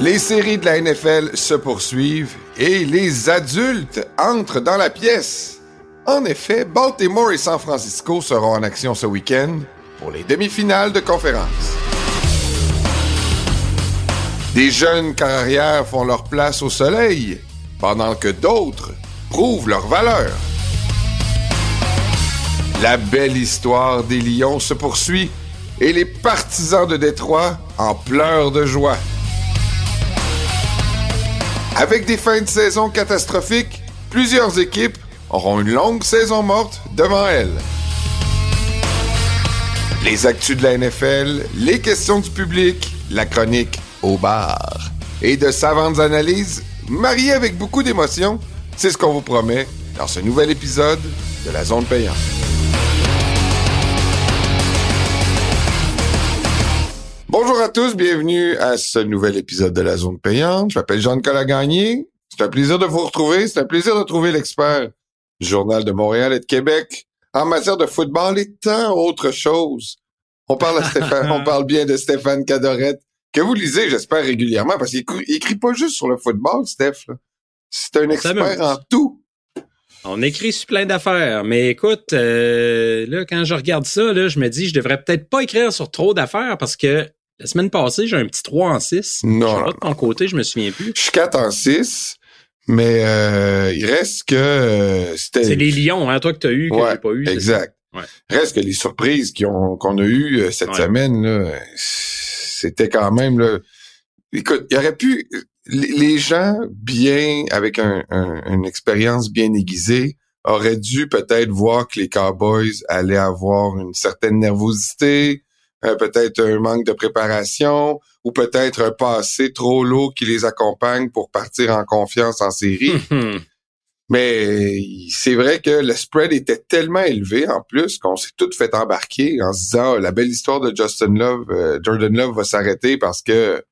Les séries de la NFL se poursuivent et les adultes entrent dans la pièce. En effet, Baltimore et San Francisco seront en action ce week-end pour les demi-finales de conférence. Des jeunes carrières font leur place au soleil, pendant que d'autres prouvent leur valeur. La belle histoire des Lions se poursuit et les partisans de Détroit en pleurent de joie. Avec des fins de saison catastrophiques, plusieurs équipes auront une longue saison morte devant elles. Les actus de la NFL, les questions du public, la chronique au bar et de savantes analyses mariées avec beaucoup d'émotion, c'est ce qu'on vous promet dans ce nouvel épisode de la zone payante. Bonjour à tous, bienvenue à ce nouvel épisode de la zone payante. Je m'appelle Jean-Nicolas Gagné. C'est un plaisir de vous retrouver. C'est un plaisir de trouver l'expert du Journal de Montréal et de Québec en matière de football et tant autre chose. On parle à Stéphane, on parle bien de Stéphane Cadorette, que vous lisez, j'espère, régulièrement, parce qu'il écrit pas juste sur le football, Steph. C'est un expert en tout. On écrit sur plein d'affaires, mais écoute, euh, là, quand je regarde ça, là, je me dis, je devrais peut-être pas écrire sur trop d'affaires parce que la semaine passée, j'ai un petit 3 en 6. Non. Je de ton côté, je me souviens plus. Je suis 4 en 6, mais euh, il reste que euh, c'était. C'est les Lions, hein, toi que tu as eu, que ouais, j'ai pas eu. Exact. Ouais. Reste que les surprises qu'on a eues euh, cette Ouais. semaine, là, c'était quand même là. Écoute, il y aurait pu. Les les gens bien, avec un, un- une expérience bien aiguisée, auraient dû peut-être voir que les Cowboys allaient avoir une certaine nervosité, euh, peut-être un manque de préparation, ou peut-être un passé trop lourd qui les accompagne pour partir en confiance en série. Hum, Mais c'est vrai que le spread était tellement élevé en plus qu'on s'est tout fait embarquer en se disant Ah, la belle histoire de Justin Love, euh, Jordan Love va s'arrêter parce que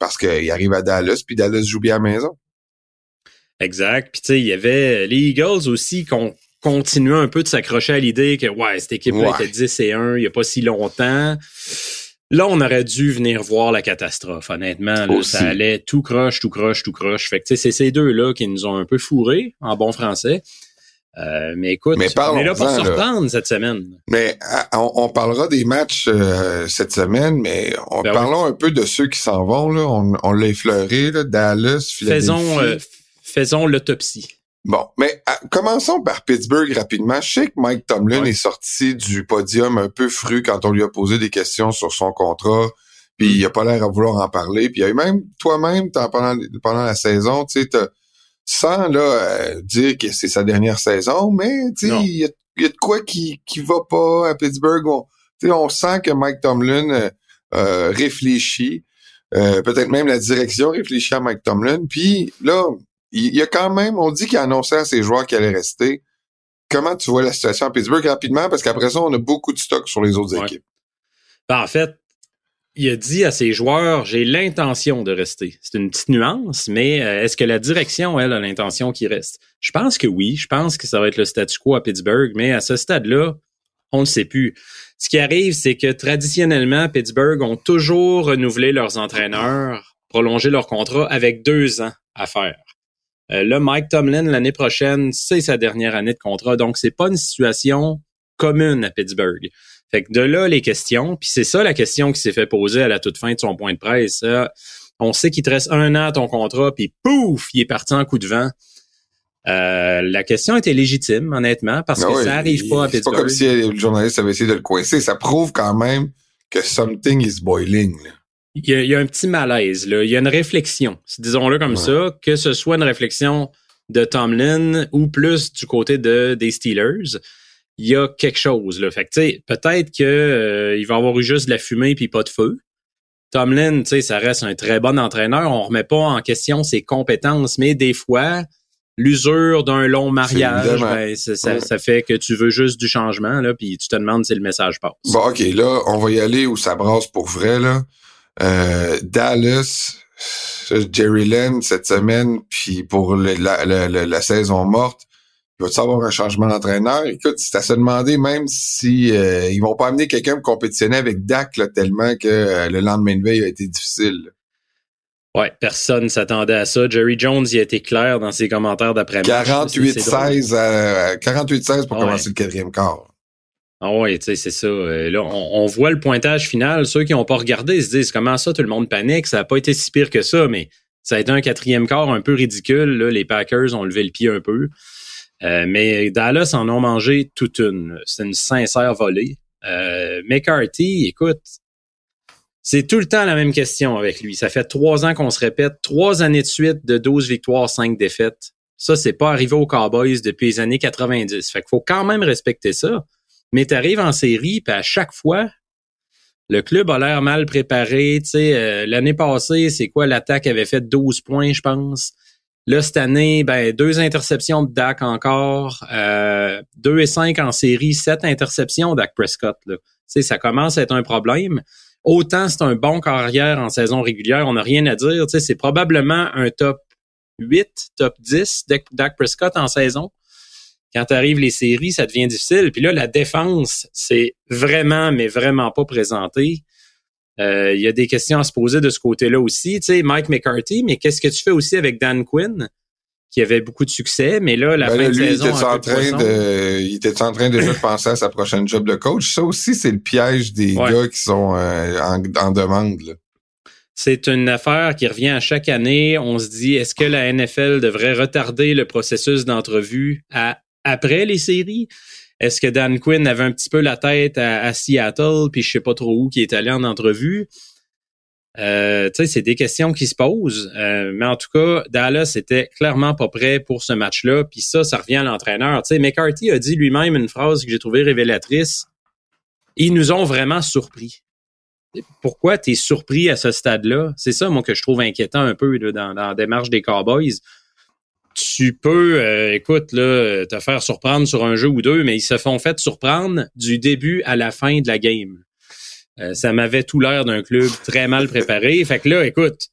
parce qu'il arrive à Dallas puis Dallas joue bien à la maison. Exact. Puis tu sais, il y avait les Eagles aussi qu'on continuait un peu de s'accrocher à l'idée que ouais, cette équipe-là Ouais. était 10 et 1 il y a pas si longtemps. Là, on aurait dû venir voir la catastrophe, honnêtement. Là, ça allait tout croche, tout croche, tout croche. Fait que c'est ces deux-là qui nous ont un peu fourrés, en bon français. Euh, mais écoute, Mais on est là pour se reprendre cette semaine. Mais ah, on, on parlera des matchs euh, cette semaine, mais on, Ben oui. parlons un peu de ceux qui s'en vont. Là. On, on l'a effleuré, là, Dallas, Philadelphie. Faisons, euh, faisons l'autopsie. Bon, mais ah, commençons par Pittsburgh rapidement. Je sais que Mike Tomlin Ouais. est sorti du podium un peu fru quand on lui a posé des questions sur son contrat, puis il a pas l'air à vouloir en parler. Puis il y a eu même toi-même pendant pendant la saison, tu sais, sans là euh, dire que c'est sa dernière saison, mais tu sais, il y a, il y a de quoi qui qui va pas à Pittsburgh. On, on sent que Mike Tomlin euh, euh, réfléchit. Euh, peut-être même la direction réfléchit à Mike Tomlin. Puis là, il y a quand même, on dit qu'il a annoncé à ses joueurs qu'il allait rester. Comment tu vois la situation à Pittsburgh rapidement? Parce qu'après ça, on a beaucoup de stock sur les autres Ouais. équipes. Ben, en fait, il a dit à ses joueurs, j'ai l'intention de rester. C'est une petite nuance, mais euh, est-ce que la direction, elle, a l'intention qu'il reste? Je pense que oui. Je pense que ça va être le statu quo à Pittsburgh, mais à ce stade-là, On ne sait plus. Ce qui arrive, c'est que traditionnellement, Pittsburgh ont toujours renouvelé leurs entraîneurs, prolongé leur contrat avec deux ans à faire. Euh, là, Mike Tomlin, l'année prochaine, c'est sa dernière année de contrat. Donc, c'est pas une situation commune à Pittsburgh. Fait que de là, les questions. Puis c'est ça la question qui s'est fait poser à la toute fin de son point de presse. Euh, on sait qu'il te reste un an à ton contrat, puis pouf, il est parti en coup de vent. Euh, la question était légitime, honnêtement, parce Ben que ça arrive pas à C'est pas Pittsburgh. comme si le journaliste avait essayé de le coincer. Ça prouve quand même que something is boiling. là. Il y, a, il y a un petit malaise, là. Il y a une réflexion, disons-le comme Ouais. ça, que ce soit une réflexion de Tomlin ou plus du côté de, des Steelers. Il y a quelque chose, là. Fait que, peut-être que euh, il va avoir eu juste de la fumée puis pas de feu. Tomlin, tu sais, ça reste un très bon entraîneur. On remet pas en question ses compétences, mais des fois, l'usure d'un long mariage, ben, ça, ça- Ouais. ça fait que tu veux juste du changement, là, puis tu te demandes si le message passe. Bon, OK, là, on va y aller où ça brasse pour vrai, là. Euh, Dallas, Jerry Lynn, cette semaine, puis pour le- la, la- la- la saison morte, il va-tu avoir un changement d'entraîneur? Écoute, c'est à se demander même si euh, ils vont pas amener quelqu'un pour compétitionner avec Dak là, tellement que euh, le lendemain de veille a été difficile. Ouais, personne s'attendait à ça. Jerry Jones, il a été clair dans ses commentaires drôle. 48-16 à- 48-16 pour Ouais. commencer le quatrième quart. Ah ouais, tu sais, c'est ça. Euh, là, on, on voit le pointage final. Ceux qui n'ont pas regardé ils se disent comment ça, tout le monde panique? Ça n'a pas été si pire que ça, mais ça a été un quatrième quart un peu ridicule. Là. Les Packers ont levé le pied un peu. Euh, mais Dallas en ont mangé toute une. C'est une sincère volée. Euh, McCarthy, écoute, c'est tout le temps la même question avec lui. Ça fait trois ans qu'on se répète. Trois années de suite de 12 victoires, 5 défaites. Ça, c'est pas arrivé aux Cowboys depuis les années 90. Fait qu'il faut quand même respecter ça. Mais tu arrives en série, puis à chaque fois, le club a l'air mal préparé. Euh, l'année passée, c'est quoi l'attaque avait fait 12 points, je pense. Là, cette année, ben, deux interceptions de Dak encore, euh, deux et cinq en série, sept interceptions Dak Prescott. Là. Ça commence à être un problème. Autant c'est un bon carrière en saison régulière, on n'a rien à dire. C'est probablement un top 8, top 10 Dak- Dak Prescott en saison quand arrivent les séries, ça devient difficile. Puis là, la défense, c'est vraiment, mais vraiment pas présenté. Euh, Il y a des questions à se poser de ce côté-là aussi. Tu sais, Mike McCarthy, mais qu'est-ce que tu fais aussi avec Dan Quinn, qui avait beaucoup de succès, mais là, la Ben fin là, de lui, saison... il était un en peu train de, il était en train déjà de penser à sa prochaine job de coach. Ça aussi, c'est le piège des Ouais. gars qui sont euh, en, en demande. là. C'est une affaire qui revient à chaque année. On se dit, est-ce que la NFL devrait retarder le processus d'entrevue à après les séries? Est-ce que Dan Quinn avait un petit peu la tête à, Seattle, puis je sais pas trop où qui est allé en entrevue? Euh, c'est des questions qui se posent. Euh, mais en tout cas, Dallas était clairement pas prêt pour ce match-là. Puis ça, ça revient à l'entraîneur. McCarthy a dit lui-même une phrase que j'ai trouvée révélatrice. Ils nous ont vraiment surpris pourquoi tu es surpris à ce stade-là? C'est ça, moi, que je trouve inquiétant un peu dans la démarche des Cowboys. Tu peux, euh, écoute, là, te faire surprendre sur un jeu ou deux, mais ils se font fait surprendre du début à la fin de la game. Euh, ça m'avait tout l'air d'un club très mal préparé. Fait que là, écoute,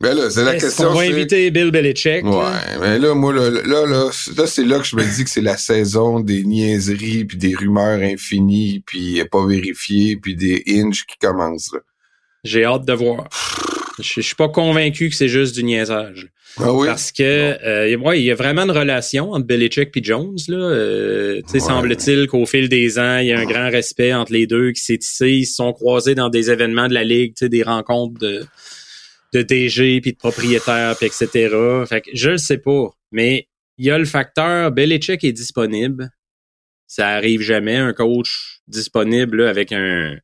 Ben là, c'est la question. qu'on va c'est- inviter Bill Belichick? là? Ouais, mais là, moi, là, là, là, là, c'est là que je me dis que c'est la saison des niaiseries, puis des rumeurs infinies, puis pas vérifiées, puis des inches qui commencent. J'ai hâte de voir. Je je suis pas convaincu que c'est juste du niaisage. Ah oui? Parce que euh, ouais, il y a vraiment une relation entre Belichick et Jones. Là. Euh, tu sais, Ouais. Semble-t-il qu'au fil des ans, il y a un grand respect entre les deux qui s'est tissé. Ils se sont croisés dans des événements de la Ligue, tu sais, des rencontres de, de DG, puis de propriétaires, puis etc. Fait que je le sais pas. Mais il y a le facteur Belichick est disponible. Ça arrive jamais, un coach disponible là, avec un,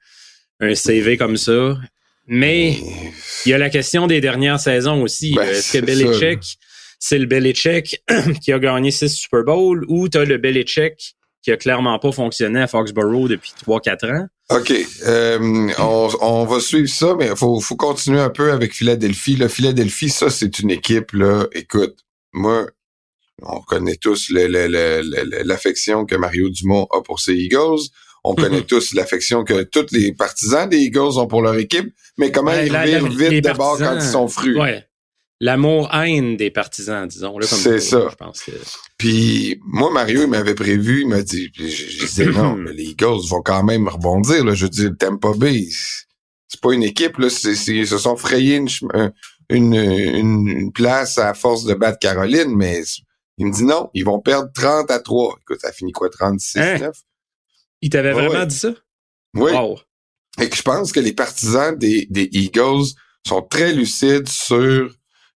un CV comme ça. Mais il y a la question des dernières saisons aussi. Ben. Est-ce que Belichick, c'est le Belichick qui a gagné six Super Bowls ou t'as le Belichick qui a clairement pas fonctionné à Foxborough depuis 3-4 ans? OK. euh, on, on va suivre ça, mais il faut, faut continuer un peu avec Philadelphie. Le Philadelphie, ça, c'est une équipe, là. Écoute, moi, on connaît tous l'affection que Mario Dumont a pour ses Eagles. On connaît Mhm. tous l'affection que tous les partisans des Eagles ont pour leur équipe. Mais comment ils la- virent la- vite d'abord quand ils sont frus. Ouais. l'amour-haine des partisans, disons. C'est ça. Je pense que... Puis moi, Mario, il m'avait prévu, il m'a dit, je, disais non, les Eagles vont quand même rebondir. Là. Je dis, le Tampa Bay, c'est- pas une équipe, là, ils se sont frayés une, une, une, une place à force de battre Caroline, mais il me dit non, ils vont perdre 30 à 3. Écoute, ça finit quoi, 36 Hein? 9? Il t'avait Ouais, vraiment ouais. dit ça? Oui. Wow. Et que je pense que les partisans des, des Eagles sont très lucides sur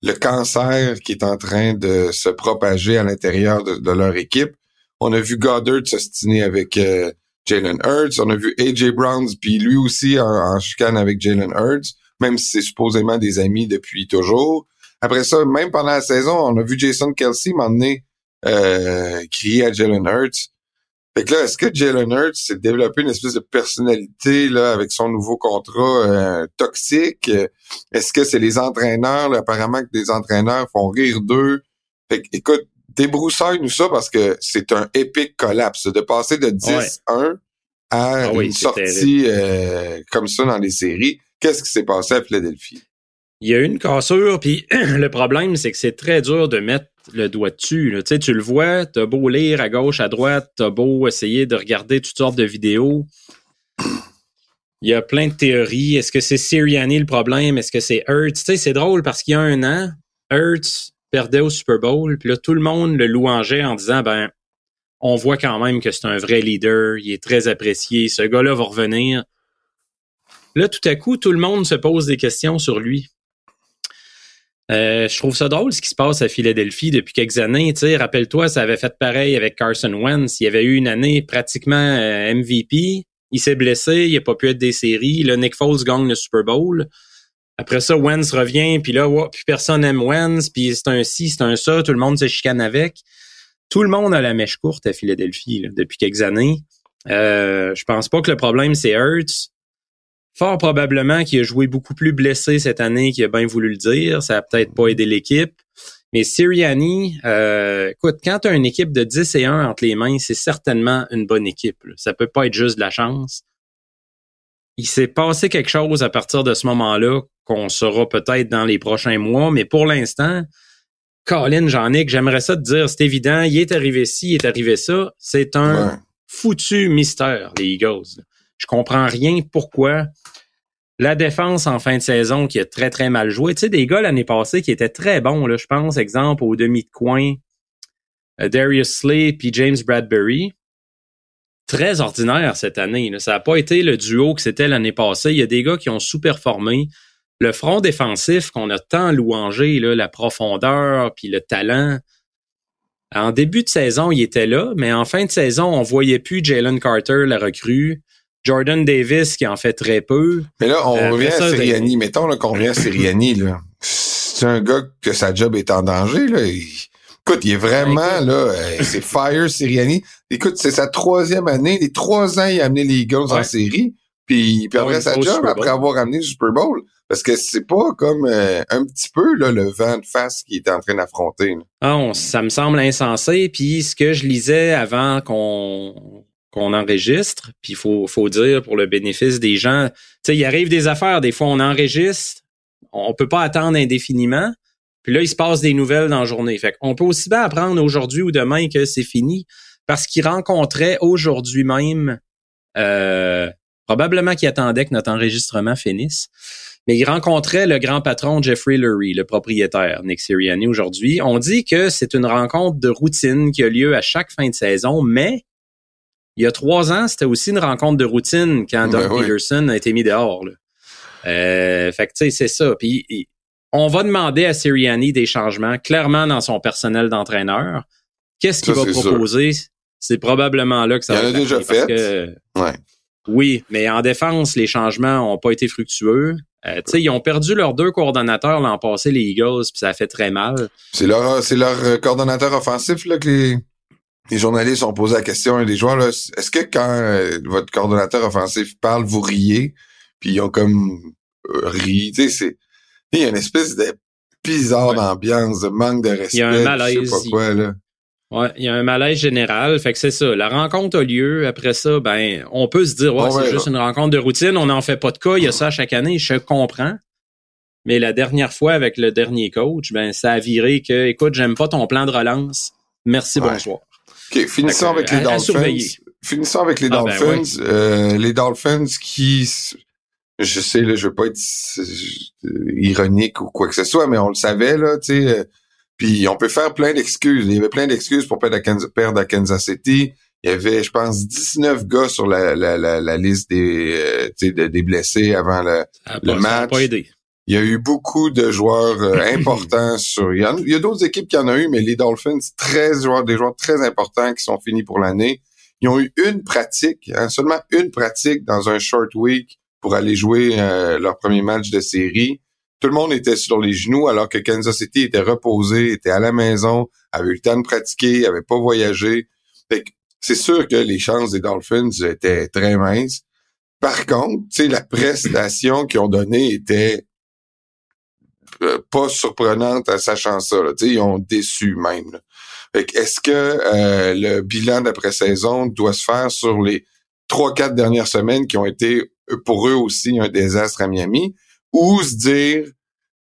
le cancer qui est en train de se propager à l'intérieur de, de leur équipe. On a vu Goddard s'ostiner avec euh, Jalen Hurts. On a vu AJ Browns, puis lui aussi en, en chicane avec Jalen Hurts, même si c'est supposément des amis depuis toujours. Après ça, même pendant la saison, on a vu Jason Kelsey m'emmener euh, crier à Jalen Hurts. Fait que là, est-ce que Jalen Hurts s'est développé une espèce de personnalité là avec son nouveau contrat euh, toxique? Est-ce que c'est les entraîneurs? là, apparemment que des entraîneurs font rire d'eux? Fait que, écoute, débroussaille-nous ça parce que c'est un épique collapse. De passer de 10-1 à Ah une c'est sortie euh, comme ça dans les séries. Qu'est-ce qui s'est passé à Philadelphie? Il y a une cassure, puis le problème, c'est que c'est très dur de mettre le doigt dessus. Tu le vois, t'as beau lire à gauche, à droite, t'as beau essayer de regarder toutes sortes de vidéos. Il y a plein de théories. Est-ce que c'est Sirianni le problème? Est-ce que c'est Hurts? C'est drôle parce qu'il y a un an, Hurts perdait au Super Bowl, puis là, tout le monde le louangeait en disant, ben, on voit quand même que c'est un vrai leader, il est très apprécié, ce gars-là va revenir. Là, tout à coup, tout le monde se pose des questions sur lui. Euh, je trouve ça drôle ce qui se passe à Philadelphie depuis quelques années. Rappelle-toi, ça avait fait pareil avec Carson Wentz. Il y avait eu une année pratiquement euh, MVP. Il s'est blessé, il n'a pas pu être des séries. Là, Nick Foles gagne le Super Bowl. Après ça, Wentz revient, puis là, puis personne n'aime Wentz, puis c'est un ci, c'est un ça, tout le monde se chicane avec. Tout le monde a la mèche courte à Philadelphie depuis quelques années. Euh, je pense pas que le problème, c'est Hurts. Fort probablement qu'il a joué beaucoup plus blessé cette année qu'il a bien voulu le dire. Ça a peut-être pas aidé l'équipe. Mais Sirianni, euh, écoute, quand tu as une équipe de 10 et 1 entre les mains, c'est certainement une bonne équipe. là. Ça peut pas être juste de la chance. Il s'est passé quelque chose à partir de ce moment-là qu'on saura peut-être dans les prochains mois, mais pour l'instant, Colin, Jean-Nic, j'aimerais ça te dire, c'est évident, il est arrivé ci, il est arrivé ça. C'est un Ouais. foutu mystère, les Eagles. Je comprends rien pourquoi. La défense en fin de saison qui a très, très mal joué. Tu sais, des gars l'année passée qui étaient très bons, je pense, exemple, au demi de coin, euh, Darius Slay puis James Bradbury. Très ordinaire cette année. Ça n'a pas été le duo que c'était l'année passée. Il y a des gars qui ont sous-performé. Le front défensif qu'on a tant louangé, la profondeur puis le talent, en début de saison, il était là, mais en fin de saison, on voyait plus Jalen Carter, la recrue, Jordan Davis qui en fait très peu. Mais là, on Euh, revient après à ça, Sirianni. Mettons là, qu'on revient à Sirianni. Là. C'est un gars que sa job est en danger. Là. Il- Écoute, il est vraiment Ben, là, euh, c'est Fire Sirianni. Écoute, c'est sa troisième année. Les trois ans, il a amené les Eagles en série. Puis il perdrait Ouais, sa job après avoir amené le Super Bowl. Parce que c'est pas comme euh, un petit peu là, le vent de face qu'il était en train d'affronter. Ah, ça me semble insensé. Puis ce que je lisais avant qu'on qu'on enregistre, puis il faut, faut dire pour le bénéfice des gens, tu sais, il arrive des affaires, des fois on enregistre, on peut pas attendre indéfiniment, puis là, il se passe des nouvelles dans la journée. Fait qu'on peut aussi bien apprendre aujourd'hui ou demain que c'est fini, parce qu'il rencontrait aujourd'hui même, euh, probablement qu'il attendait que notre enregistrement finisse, mais il rencontrait le grand patron Jeffrey Lurie, le propriétaire, Nick Sirianni, aujourd'hui. On dit que c'est une rencontre de routine qui a lieu à chaque fin de saison, mais il y a trois ans, c'était aussi une rencontre de routine quand Ben Doug oui. Peterson a été mis dehors. Là. Euh, fait que, tu sais, c'est ça. Puis, il- on va demander à Sirianni des changements, clairement dans son personnel d'entraîneur. Qu'est-ce qu'il va proposer? C'est probablement là que ça Il en va a déjà fait. que- Ouais. oui, mais en défense, les changements n'ont pas été fructueux. Euh, tu sais, ils ont perdu leurs deux coordonnateurs l'an passé, les Eagles, puis ça a fait très mal. C'est leur, c'est leur euh, coordonnateur offensif là, que les, journalistes ont posé la question à des joueurs. là. Est-ce que quand euh, votre coordonnateur offensif parle, vous riez? Puis ils ont comme euh, ri. Tu sais, c'est. Il y a une espèce de bizarre Ouais. d'ambiance, de manque de respect. Il y a un je sais malaise. pas quoi, là. Ouais, il y a un malaise général, fait que c'est ça. La rencontre a lieu. Après ça, ben, on peut se dire, ouais, c'est verra. juste une rencontre de routine. On n'en fait pas de cas. Il y a ça chaque année. Je comprends. Mais la dernière fois avec le dernier coach, ben ça a viré que, écoute, j'aime pas ton plan de relance. Merci, bonsoir. OK, finissons avec les à- à. Finissons avec les Ah, ben Dolphins. Euh, les Dolphins qui, je sais, là, je veux pas être euh, ironique ou quoi que ce soit, mais on le savait, là, tu sais. euh, Puis on peut faire plein d'excuses. Il y avait plein d'excuses pour perdre à Kansas, perdre à Kansas City. Il y avait, je pense, 19 gars sur la, la, la, la liste des, euh, blessés avant le, Ça a Le pas, ça a match. pas aidé. Il y a eu beaucoup de joueurs euh, importants sur. Il y, en- il y a d'autres équipes qui en ont eu, mais les Dolphins, 13 joueurs, des joueurs très importants qui sont finis pour l'année. Ils ont eu une pratique, hein, seulement une pratique dans un short week pour aller jouer euh, leur premier match de série. Tout le monde était sur les genoux alors que Kansas City était reposé, était à la maison, avait eu le temps de pratiquer, avait pas voyagé. Fait que c'est sûr que les chances des Dolphins étaient très minces. Par contre, tu sais, la prestation qu'ils ont donnée était pas surprenante à sachant ça. Là. Ils ont déçu même. Est-ce que euh, le bilan d'après-saison doit se faire sur les trois, quatre dernières semaines qui ont été euh, pour eux aussi un désastre à Miami, ou se dire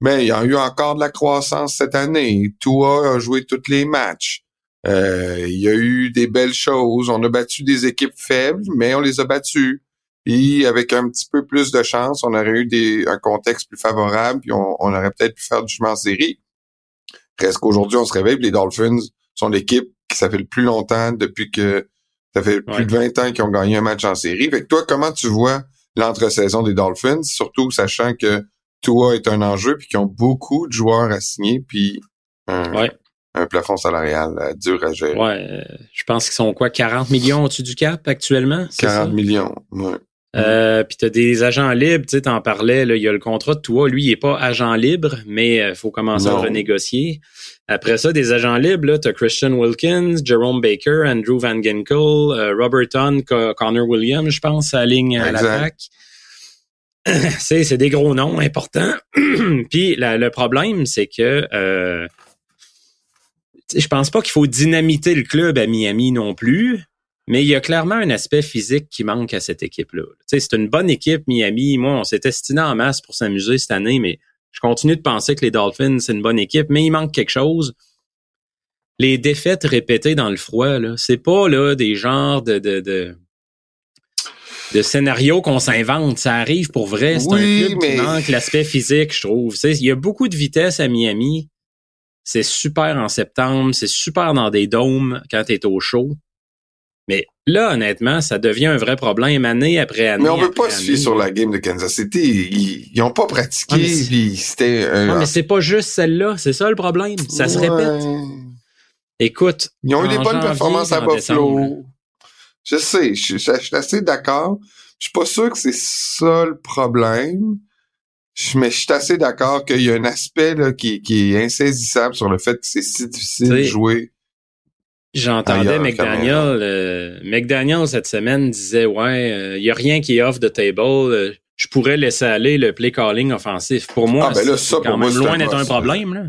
mais il y a eu encore de la croissance cette année. Tua a joué tous les matchs. Euh, il y a eu des belles choses. On a battu des équipes faibles, mais on les a battues. Puis avec un petit peu plus de chance, on aurait eu des, un contexte plus favorable, puis on, on aurait peut-être pu faire du chemin en série. Reste qu'aujourd'hui, on se réveille, puis les Dolphins sont l'équipe qui ça fait le plus longtemps depuis que ça fait plus Ouais. de 20 ans qu'ils ont gagné un match en série. Fait que toi, comment tu vois l'entre-saison des Dolphins, surtout sachant que Tua est un enjeu, puis qu'ils ont beaucoup de joueurs à signer, puis un, Ouais. un plafond salarial euh, dur à gérer. Ouais, euh, je pense qu'ils sont quoi, 40 millions au-dessus du cap actuellement? c'est 40 ça? millions. Ouais. Euh, puis t'as des agents libres, tu sais, t'en parlais, là, il y a le contrat de toi, lui, il est pas agent libre, mais euh, faut commencer à Non. renégocier. Après ça, des agents libres, là, t'as Christian Wilkins, Jerome Baker, Andrew Van Ginkel, euh, Roberton, Co- Connor Williams, je pense, à la ligne à l'attaque. c'est, c'est des gros noms importants. Puis le problème, c'est que euh, tu je pense pas qu'il faut dynamiter le club à Miami non plus. Mais il y a clairement un aspect physique qui manque à cette équipe-là. C'est une bonne équipe, Miami. Moi, on s'est destiné en masse pour s'amuser cette année, mais je continue de penser que les Dolphins, c'est une bonne équipe, mais il manque quelque chose. Les défaites répétées dans le froid, là, c'est pas là des genres de, de, de, de scénarios qu'on s'invente. Ça arrive pour vrai. C'est Oui, un club mais- qui manque l'aspect physique, je trouve. Il y a beaucoup de vitesse à Miami. C'est super en septembre, c'est super dans des dômes quand t'es au chaud. Mais là, honnêtement, ça devient un vrai problème année après année. Mais on veut après pas se fier sur la game de Kansas City. Ils, ils ont pas pratiqué, Ah, puis c'était un... Ouais, mais c'est pas juste celle-là, c'est ça le problème. Ça se répète. Écoute, Ils ont eu des bonnes janvier, performances à décembre, Buffalo. Je sais, je, je- je suis assez d'accord. Je suis pas sûr que c'est ça le problème. Je- Mais je suis assez d'accord qu'il y a un aspect là, qui, qui est insaisissable sur le fait que c'est si difficile de jouer. J'entendais McDaniel. euh, McDaniel cette semaine disait ouais, il y a rien qui est off the table. euh, je pourrais laisser aller le play calling offensif. Pour moi, Ah, ben là, c'est ça, quand pour moi, même c'est loin d'être un problème là.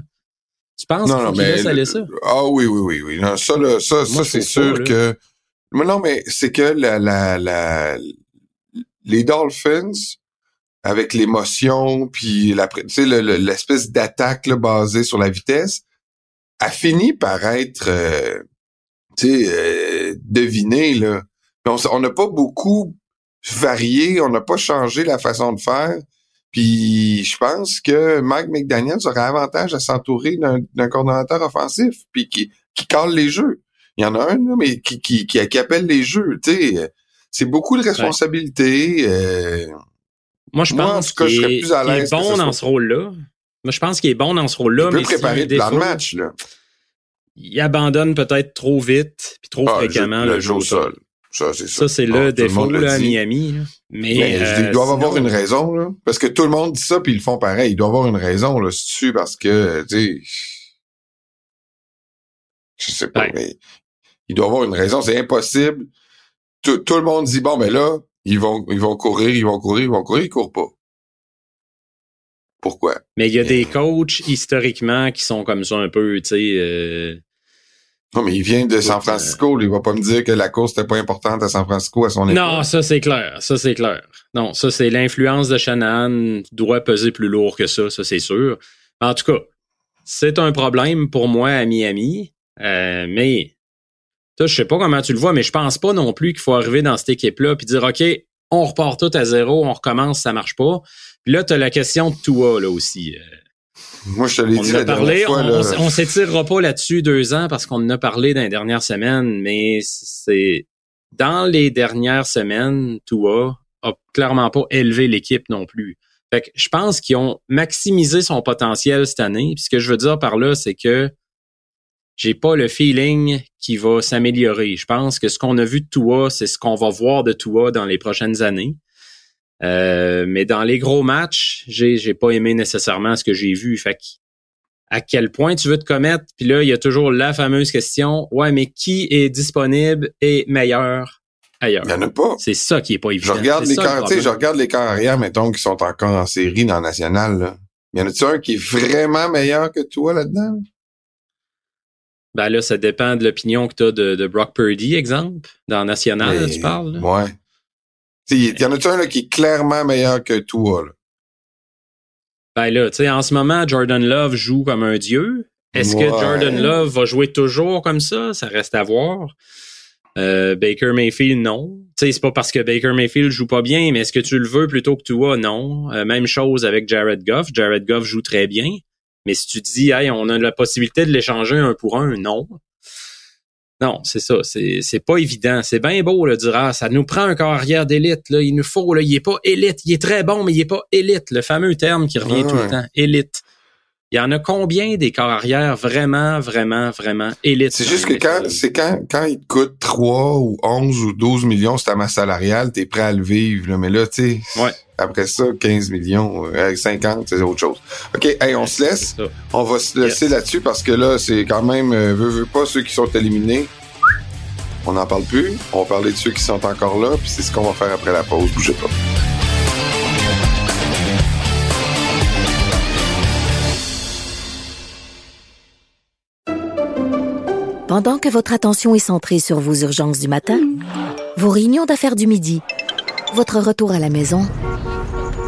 Tu penses Non, qu'il non, qu'il laisse aller ça? Ah oui, oui, oui, oui. Non, ça, là, ça, ça Moi, c'est sûr pas, que. Mais non, mais c'est que la, la, la, les Dolphins, avec l'émotion, puis la, l'espèce d'attaque là, basée sur la vitesse, a fini par être, euh, tu sais, euh, devinée là. On n'a pas beaucoup varié, on n'a pas changé la façon de faire. Puis je pense que Mike McDaniel aurait avantage à s'entourer d'un coordonnateur offensif, puis qui, qui cale les jeux. Il y en a un, là, mais qui, qui, qui, qui appelle les jeux. Tu sais, c'est beaucoup de responsabilités. euh, Moi, je Moi, en pense tout cas, je qu'il serais est, plus à est l'aise que bon ce dans ce rôle-là. Moi, je pense qu'il est bon dans ce rôle-là, il peut mais préparer le plan de match. Là. Il abandonne peut-être trop vite puis trop Ah, fréquemment le, le jeu au sol. Ça, c'est ça. Ça, c'est Bon, le défaut là, à. Miami. là. Mais, Mais je dis, euh, ils doivent avoir sinon- une raison, là. Parce que tout le monde dit ça, puis ils le font pareil. Ils doivent avoir une raison, là, si tu parce que, tu sais... Je sais pas, Ouais. mais il doit avoir une raison. C'est impossible. Tout, tout le monde dit, bon, mais là, ils vont, ils vont courir, ils vont courir, ils vont courir, ils courent pas. Pourquoi? Mais il y a des coachs historiquement qui sont comme ça un peu, tu sais. euh, Non, mais il vient de San Francisco. Lui, il va pas me dire que la course n'était pas importante à San Francisco à son époque. Non, ça c'est clair. Ça c'est clair. Non, ça c'est l'influence de Shanahan doit peser plus lourd que ça, ça c'est sûr. En tout cas, c'est un problème pour moi à Miami. Euh, mais je sais pas comment tu le vois, mais je pense pas non plus qu'il faut arriver dans cette équipe-là puis dire OK, on repart tout à zéro, on recommence, ça marche pas. Puis là, tu as la question de Tua là aussi. Euh, Moi, je te l'ai dit la parlé, fois. on, là. on s- on s'étirera pas là-dessus deux ans parce qu'on en a parlé dans les dernières semaines, mais c'est dans les dernières semaines, Tua a clairement pas élevé l'équipe non plus. Fait que je pense qu'ils ont maximisé son potentiel cette année. Puis ce que je veux dire par là, c'est que j'ai pas le feeling qu'il va s'améliorer. Je pense que ce qu'on a vu de Tua, c'est ce qu'on va voir de Tua dans les prochaines années. Euh, mais dans les gros matchs, j'ai j'ai pas aimé nécessairement ce que j'ai vu. Fait que à quel point tu veux te commettre? Puis là, il y a toujours la fameuse question ouais, mais qui est disponible et meilleur ailleurs? Il y en a pas. C'est ça qui est pas évident. Je regarde les sais, je regarde les arrière, mettons, qui sont encore en série dans la nationale, là. Y en a-tu un qui est vraiment meilleur que toi là-dedans? Ben là, ça dépend de l'opinion que tu as de, de Brock Purdy, exemple, dans National, Mais- tu parles. là? Ouais. Sais, y en a-tu un là, qui est clairement meilleur que toi, là? Ben là, tu sais, en ce moment, Jordan Love joue comme un dieu. Est-ce que. Jordan Love va jouer toujours comme ça? Ça reste à voir. Euh, Baker Mayfield, non. Tu sais, c'est pas parce que Baker Mayfield joue pas bien, mais est-ce que tu le veux plutôt que toi? Non. Euh, même chose avec Jared Goff. Jared Goff joue très bien. Mais si tu dis, hey, on a la possibilité de l'échanger un pour un, non. Non, c'est ça. C'est, pas évident. C'est bien beau, là, de dire, ah, ça nous prend un corps arrière d'élite, là. Il nous faut, là. Il est pas élite. Il est très bon, mais il est pas élite. Le fameux terme qui revient tout le temps. Élite. Il y en a combien des corps arrière vraiment, vraiment, vraiment élites? C'est juste que quand, c'est quand, quand il te coûte 3 ou 11 ou 12 millions, c'est ta masse salariale, t'es prêt à le vivre, là. Mais là, tu sais, Ouais. Après ça, 15 millions, euh, 50, c'est autre chose. OK, hey, on se laisse. On va se laisser Yes. là-dessus parce que là, c'est quand même, euh, veux, veux pas, ceux qui sont éliminés. On n'en parle plus. On va parler de ceux qui sont encore là, puis c'est ce qu'on va faire après la pause. Bougez pas. Pendant que votre attention est centrée sur vos urgences du matin, vos réunions d'affaires du midi, votre retour à la maison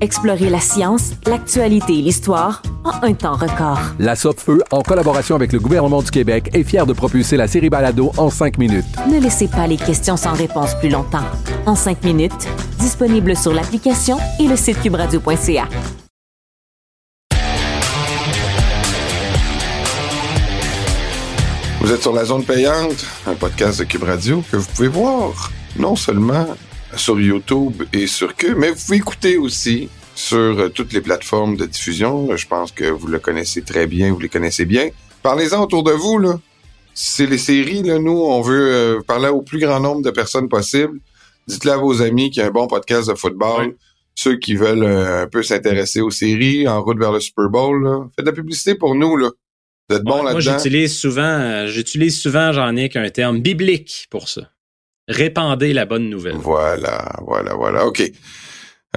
Explorez la science, l'actualité et l'histoire en un temps record. La Feu, en collaboration avec le gouvernement du Québec, est fière de propulser la série Balado en cinq minutes. Ne laissez pas les questions sans réponse plus longtemps. En cinq minutes, disponible sur l'application et le site cubradio.ca. Vous êtes sur la zone payante, un podcast de Cube Radio que vous pouvez voir non seulement sur YouTube et sur Cube, mais vous pouvez écouter aussi sur euh, toutes les plateformes de diffusion. Je pense que vous le connaissez très bien, vous les connaissez bien. Parlez-en autour de vous, là. C'est les séries, là, nous, on veut euh, parler au plus grand nombre de personnes possible. Dites-le à vos amis qu'il y a un bon podcast de football. Oui. Ceux qui veulent euh, un peu s'intéresser aux séries, en route vers le Super Bowl, là. Faites de la publicité pour nous, là. Vous êtes bon Ouais, moi, là-dedans. j'utilise souvent, euh, j'utilise souvent, j'en ai qu'un terme biblique pour ça. Répandez la bonne nouvelle. Voilà, voilà, voilà. OK.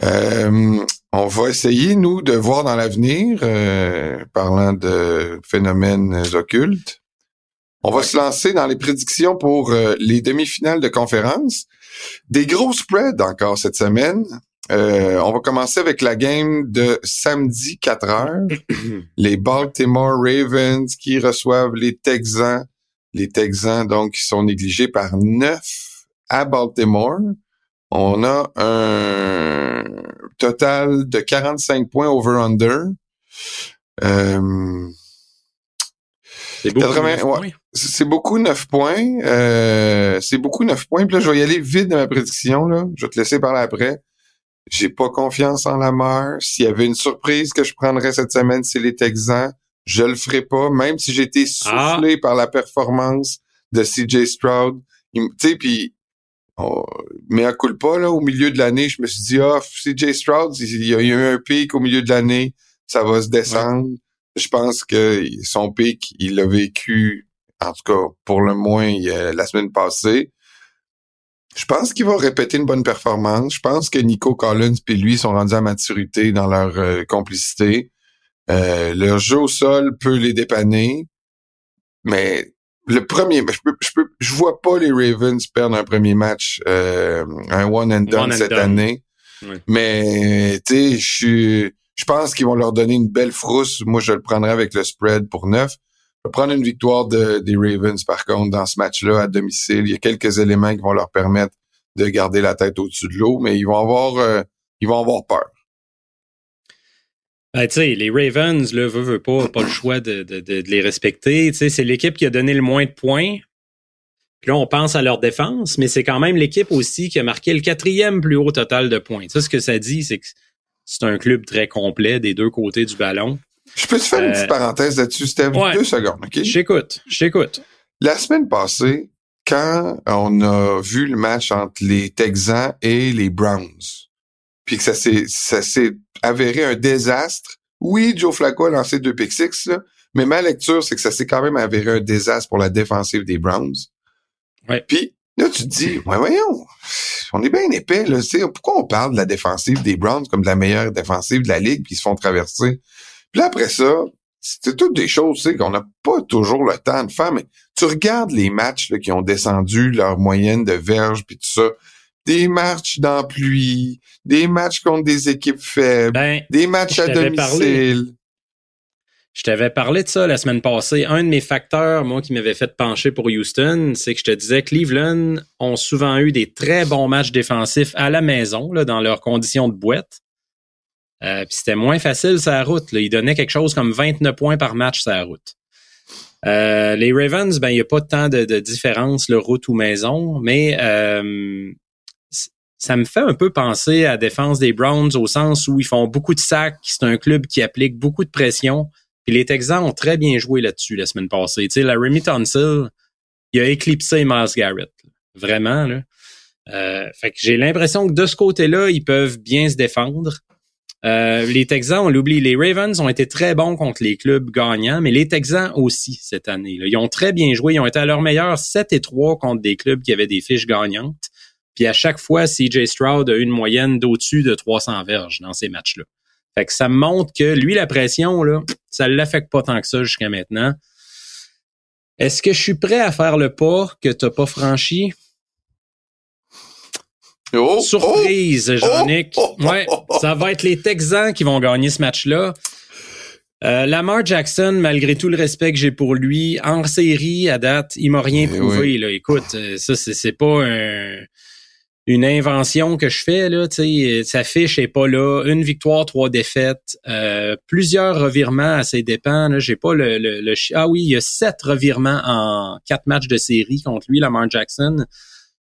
Euh, on va essayer, nous, de voir dans l'avenir, euh, parlant de phénomènes occultes. On va se lancer dans les prédictions pour euh, les demi-finales de conférence. Des gros spreads encore cette semaine. Euh, on va commencer avec la game de samedi 4 heures. les Baltimore Ravens qui reçoivent les Texans. Les Texans, donc, qui sont négligés par 9 à Baltimore. On a un total de 45 points over-under. Euh, C'est beaucoup. 80, neuf ouais. points. C'est beaucoup 9 points. Euh, c'est beaucoup 9 points. Puis là, je vais y aller vite dans ma prédiction. Là. Je vais te laisser parler après. J'ai pas confiance en Lamar. S'il y avait une surprise que je prendrais cette semaine, c'est les Texans. Je le ferai pas, même si j'ai été Ah. soufflé par la performance de CJ Stroud. Tu sais, puis oh, mais à coup pas là, au milieu de l'année, je me suis dit, ah, CJ Stroud, il y a il y a eu un pic au milieu de l'année, ça va se descendre. Je pense que son pic, il l'a vécu, en tout cas, pour le moins, la semaine passée. Je pense qu'il va répéter une bonne performance. Je pense que Nico Collins et lui sont rendus à maturité dans leur euh, complicité. Euh, leur jeu au sol peut les dépanner, mais le premier, je peux, je peux, je vois pas les Ravens perdre un premier match, euh, un one and done One and cette done. année. Ouais. Mais tu sais, je je pense qu'ils vont leur donner une belle frousse. Moi, je le prendrai avec le spread pour neuf. Je vais prendre une victoire de, des Ravens, par contre, dans ce match-là, à domicile. Il y a quelques éléments qui vont leur permettre de garder la tête au-dessus de l'eau, mais ils vont avoir, euh, ils vont avoir peur. Ben, tu sais, les Ravens, là, veut, veut pas, pas le choix de, de, de, de les respecter. Tu sais, c'est l'équipe qui a donné le moins de points. Puis là, on pense à leur défense, mais c'est quand même l'équipe aussi qui a marqué le quatrième plus haut total de points. Ça, ce que ça dit, c'est que c'est un club très complet des deux côtés du ballon. Je peux te faire une Euh, petite parenthèse là-dessus, Steph? ouais. Deux secondes, OK? Je t'écoute, je t'écoute. La semaine passée, quand on a vu le match entre les Texans et les Browns, puis que ça s'est ça s'est avéré un désastre. Oui, Joe Flacco a lancé deux pick six, là, mais ma lecture, c'est que ça s'est quand même avéré un désastre pour la défensive des Browns. Ouais. Puis là, tu te dis, ouais, voyons, on est bien épais, là. Pourquoi on parle de la défensive des Browns comme de la meilleure défensive de la Ligue, puis ils se font traverser? Puis là, après ça, c'est toutes des choses, tu sais, qu'on n'a pas toujours le temps de faire, mais tu regardes les matchs là, qui ont descendu leur moyenne de verge puis tout ça, des matchs dans la pluie, des matchs contre des équipes faibles, Ben, des matchs à parlé. domicile. Je t'avais parlé de ça la semaine passée. Un de mes facteurs, moi, qui m'avait fait pencher pour Houston, c'est que je te disais que Cleveland ont souvent eu des très bons matchs défensifs à la maison, là, dans leurs conditions de boîte. Euh, Puis c'était moins facile sa route. Là. Ils donnaient quelque chose comme 29 points par match sa route. Euh, les Ravens, ben il n'y a pas tant de, de différence, le route ou maison, mais euh, ça me fait un peu penser à la défense des Browns au sens où ils font beaucoup de sacs, c'est un club qui applique beaucoup de pression. Puis les Texans ont très bien joué là-dessus la semaine passée. Tu sais, la Remy Tonsil, il a éclipsé Miles Garrett. Vraiment, là. Euh, fait que j'ai l'impression que de ce côté-là, ils peuvent bien se défendre. Euh, les Texans, on l'oublie, les Ravens ont été très bons contre les clubs gagnants, mais les Texans aussi cette année. là. Ils ont très bien joué. Ils ont été à leur meilleur 7 et 3 contre des clubs qui avaient des fiches gagnantes. Puis à chaque fois, CJ Stroud a eu une moyenne d'au-dessus de 300 verges dans ces matchs-là. Fait que ça me montre que lui, la pression, là, ça ne l'affecte pas tant que ça jusqu'à maintenant. Est-ce que je suis prêt à faire le pas que tu n'as pas franchi? Oh, Surprise, Jean-Nic. oh, oh, Ouais, oh, oh. ça va être les Texans qui vont gagner ce match-là. Euh, Lamar Jackson, malgré tout le respect que j'ai pour lui, en série à date, il m'a rien Eh prouvé. oui. Là. Écoute, euh, ça c'est c'est pas un- une invention que je fais là. Tu sais, sa fiche est pas là. Une victoire, trois défaites, euh, plusieurs revirements à ses dépens. J'ai pas le, le, le ah oui, il y a sept revirements en quatre matchs de série contre lui, Lamar Jackson.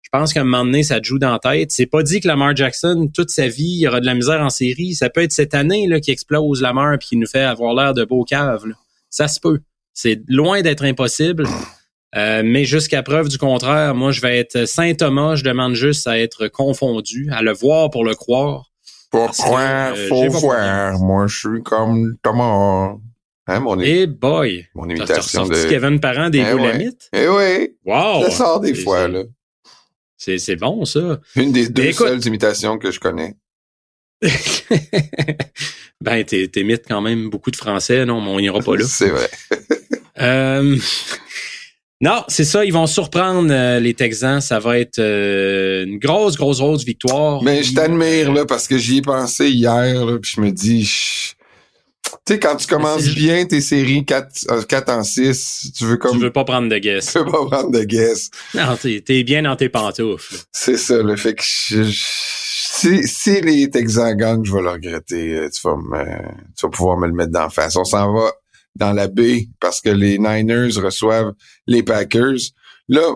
Je pense qu'à un moment donné, ça te joue dans la tête. C'est pas dit que Lamar Jackson, toute sa vie, il aura de la misère en série. Ça peut être cette année là, qui explose Lamar puis qui nous fait avoir l'air de beau cave. Ça se peut. C'est loin d'être impossible. Euh, mais jusqu'à preuve du contraire, moi, je vais être Saint Thomas. Je demande juste à être confondu, à le voir pour le croire. Pourquoi Parce que, euh, faut voir? Moi, je suis comme Thomas. Hein, mon, Eh boy! mon imitation de... Kevin Parent des Eh ouais. Boulamites? Eh oui, Wow! ça sort des fois, là. C'est c'est bon, ça. Une des deux écoute- seules imitations que je connais. ben, t'es- t'imites quand même beaucoup de français, non, mais on ira pas là. C'est vrai. Euh, non, c'est ça, ils vont surprendre euh, les Texans. Ça va être euh, une grosse, grosse, grosse victoire. Mais je t'admire, là, parce que j'y ai pensé hier, là, puis je me dis... je- Tu sais, quand tu commences bien tes séries 4, 4 en 6, tu veux comme... Tu veux pas prendre de guess. Tu veux pas prendre de guess. Non, t'es bien dans tes pantoufles. C'est ça, le fait que je- je- si, si les Texans gagnent, je vais le regretter. Euh, Tu vas, me, tu vas pouvoir me le mettre d'en face. On s'en va dans la baie parce que les Niners reçoivent les Packers. Là,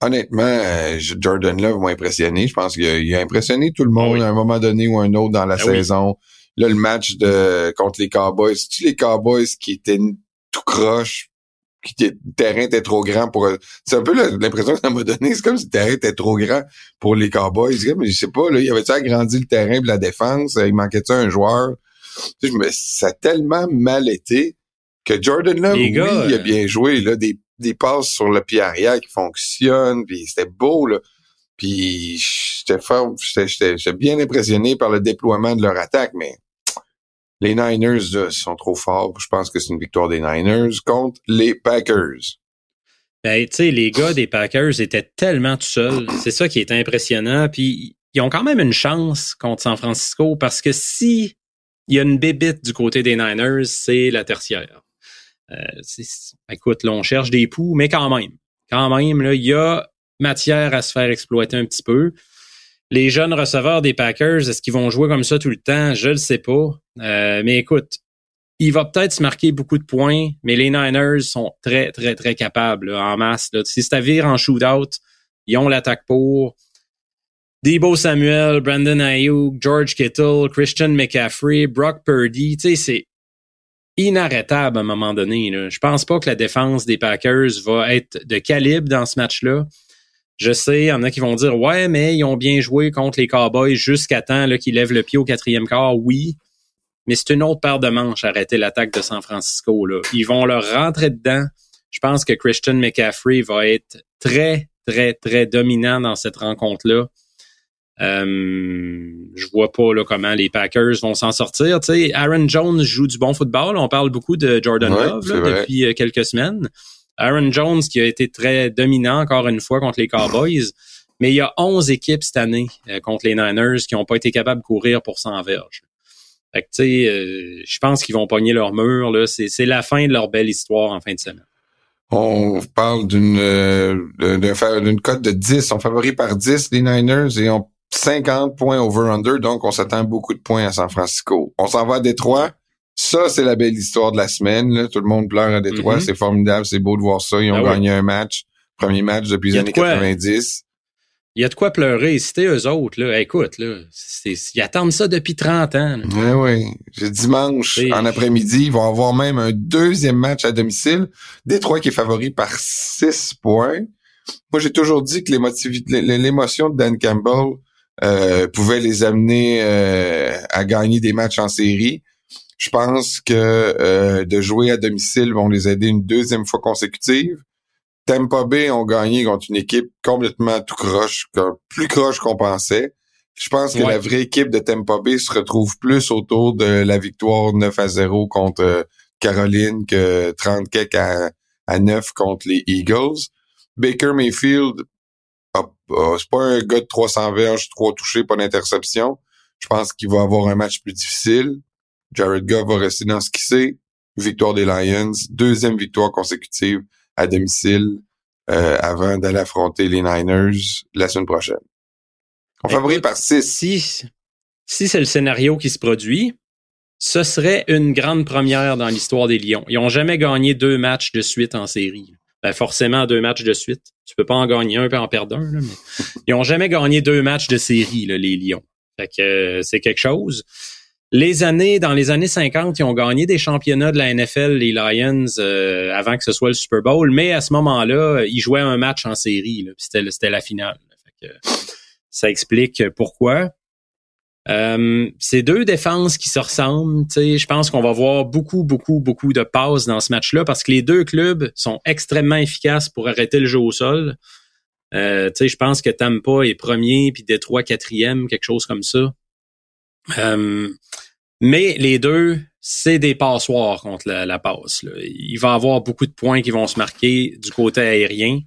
honnêtement, euh, Jordan Love m'a impressionné. Je pense qu'il a, impressionné tout le monde Ah oui. à un moment donné ou un autre dans la Ah oui. saison. Là, le match de contre les Cowboys, c'est les Cowboys qui étaient tout croche, qui le terrain était trop grand pour. C'est un peu l'impression que ça m'a donné. C'est comme si le terrain était trop grand pour les Cowboys. Comme, je sais pas, là, il avait-tu agrandi le terrain de la défense? Il manquait-tu un joueur? Tu je me, ça a tellement mal été que Jordan gars, oui, il a euh, bien joué, là, des, des passes sur le pied arrière qui fonctionnent, puis c'était beau, là. Puis j'étais fort, j'étais, j'étais, j'étais bien impressionné par le déploiement de leur attaque, mais les Niners là, sont trop forts. Je pense que c'est une victoire des Niners contre les Packers. Ben, tu sais, les gars des Packers étaient tellement tout seuls. C'est ça qui est impressionnant. Puis, ils ont quand même une chance contre San Francisco parce que si il y a une bébite du côté des Niners, c'est la tertiaire. Euh, écoute, là, on cherche des poux, mais quand même, quand même, là, il y a matière à se faire exploiter un petit peu. Les jeunes receveurs des Packers, est-ce qu'ils vont jouer comme ça tout le temps? Je le sais pas. Euh, mais écoute, il va peut-être se marquer beaucoup de points, mais les Niners sont très, très, très capables en masse. Là. Si ça vire en shootout, ils ont l'attaque pour. Debo Samuel, Brandon Ayuk, George Kittle, Christian McCaffrey, Brock Purdy, tu sais, c'est inarrêtable à un moment donné. Là. Je pense pas que la défense des Packers va être de calibre dans ce match-là. Je sais, il y en a qui vont dire Ouais, mais ils ont bien joué contre les Cowboys jusqu'à temps qu'ils lèvent le pied au quatrième quart. Oui, mais c'est une autre paire de manches arrêter l'attaque de San Francisco. Là. Ils vont leur rentrer dedans. Je pense que Christian McCaffrey va être très, très, très dominant dans cette rencontre-là. Euh, je vois pas là, comment les Packers vont s'en sortir. Tu sais, Aaron Jones joue du bon football. On parle beaucoup de Jordan Ouais, Love là, depuis euh, quelques semaines. Aaron Jones qui a été très dominant encore une fois contre les Cowboys. Mais il y a 11 équipes cette année euh, contre les Niners qui n'ont pas été capables de courir pour 100 verges. Fait que, tu sais, euh, je pense qu'ils vont pogner leur mur. Là. C'est, c'est la fin de leur belle histoire en fin de semaine. On parle d'une euh, d'une cote de 10. On favoris par 10 les Niners et on 50 points over-under, donc on s'attend beaucoup de points à San Francisco. On s'en va à Détroit. Ça, c'est la belle histoire de la semaine. Là. Tout le monde pleure à Détroit. Mhm. C'est formidable. C'est beau de voir ça. Ils ont Ah gagné un match. Premier match depuis les de années quoi. 90. Il y a de quoi pleurer. C'était eux autres. Là. Écoute, là, ils attendent ça depuis 30 ans. là. Oui, oui. Dimanche, en après-midi, ils vont avoir même un deuxième match à domicile. Détroit qui est favori par 6 points. Moi, j'ai toujours dit que l'émotion de Dan Campbell euh, pouvait les amener euh, à gagner des matchs en série. Je pense que euh, de jouer à domicile vont les aider une deuxième fois consécutive. Tampa Bay ont gagné contre une équipe complètement tout croche, plus croche qu'on pensait. Je pense que Ouais. la vraie équipe de Tampa Bay se retrouve plus autour de la victoire 9 à 0 contre Caroline que 30 quelques à, à 9 contre les Eagles. Baker Mayfield, c'est pas un gars de 300 verges, 3 touchés, pas d'interception. Je pense qu'il va avoir un match plus difficile. Jared Goff va rester dans ce qu'il sait. Victoire des Lions, deuxième victoire consécutive à domicile euh, avant d'aller affronter les Niners la semaine prochaine. On favorise par 6. Si, si c'est le scénario qui se produit, ce serait une grande première dans l'histoire des Lions. Ils ont jamais gagné deux matchs de suite en série. Ben forcément deux matchs de suite. Tu peux pas en gagner un et en perdre un. ils ont jamais gagné deux matchs de série, les Lions. Fait que euh, c'est quelque chose. Les années, dans les années 50, ils ont gagné des championnats de la NFL, les Lions, euh, avant que ce soit le Super Bowl. Mais à ce moment-là, ils jouaient un match en série. C'était la finale. Ça explique pourquoi. Euh, c'est deux défenses qui se ressemblent. Je pense qu'on va voir beaucoup, beaucoup, beaucoup de passes dans ce match-là parce que les deux clubs sont extrêmement efficaces pour arrêter le jeu au sol. Euh, je pense que Tampa est premier, puis Détroit quatrième, quelque chose comme ça. Euh, mais les deux, c'est des passoires contre la, la passe. là. Il va y avoir beaucoup de points qui vont se marquer du côté aérien.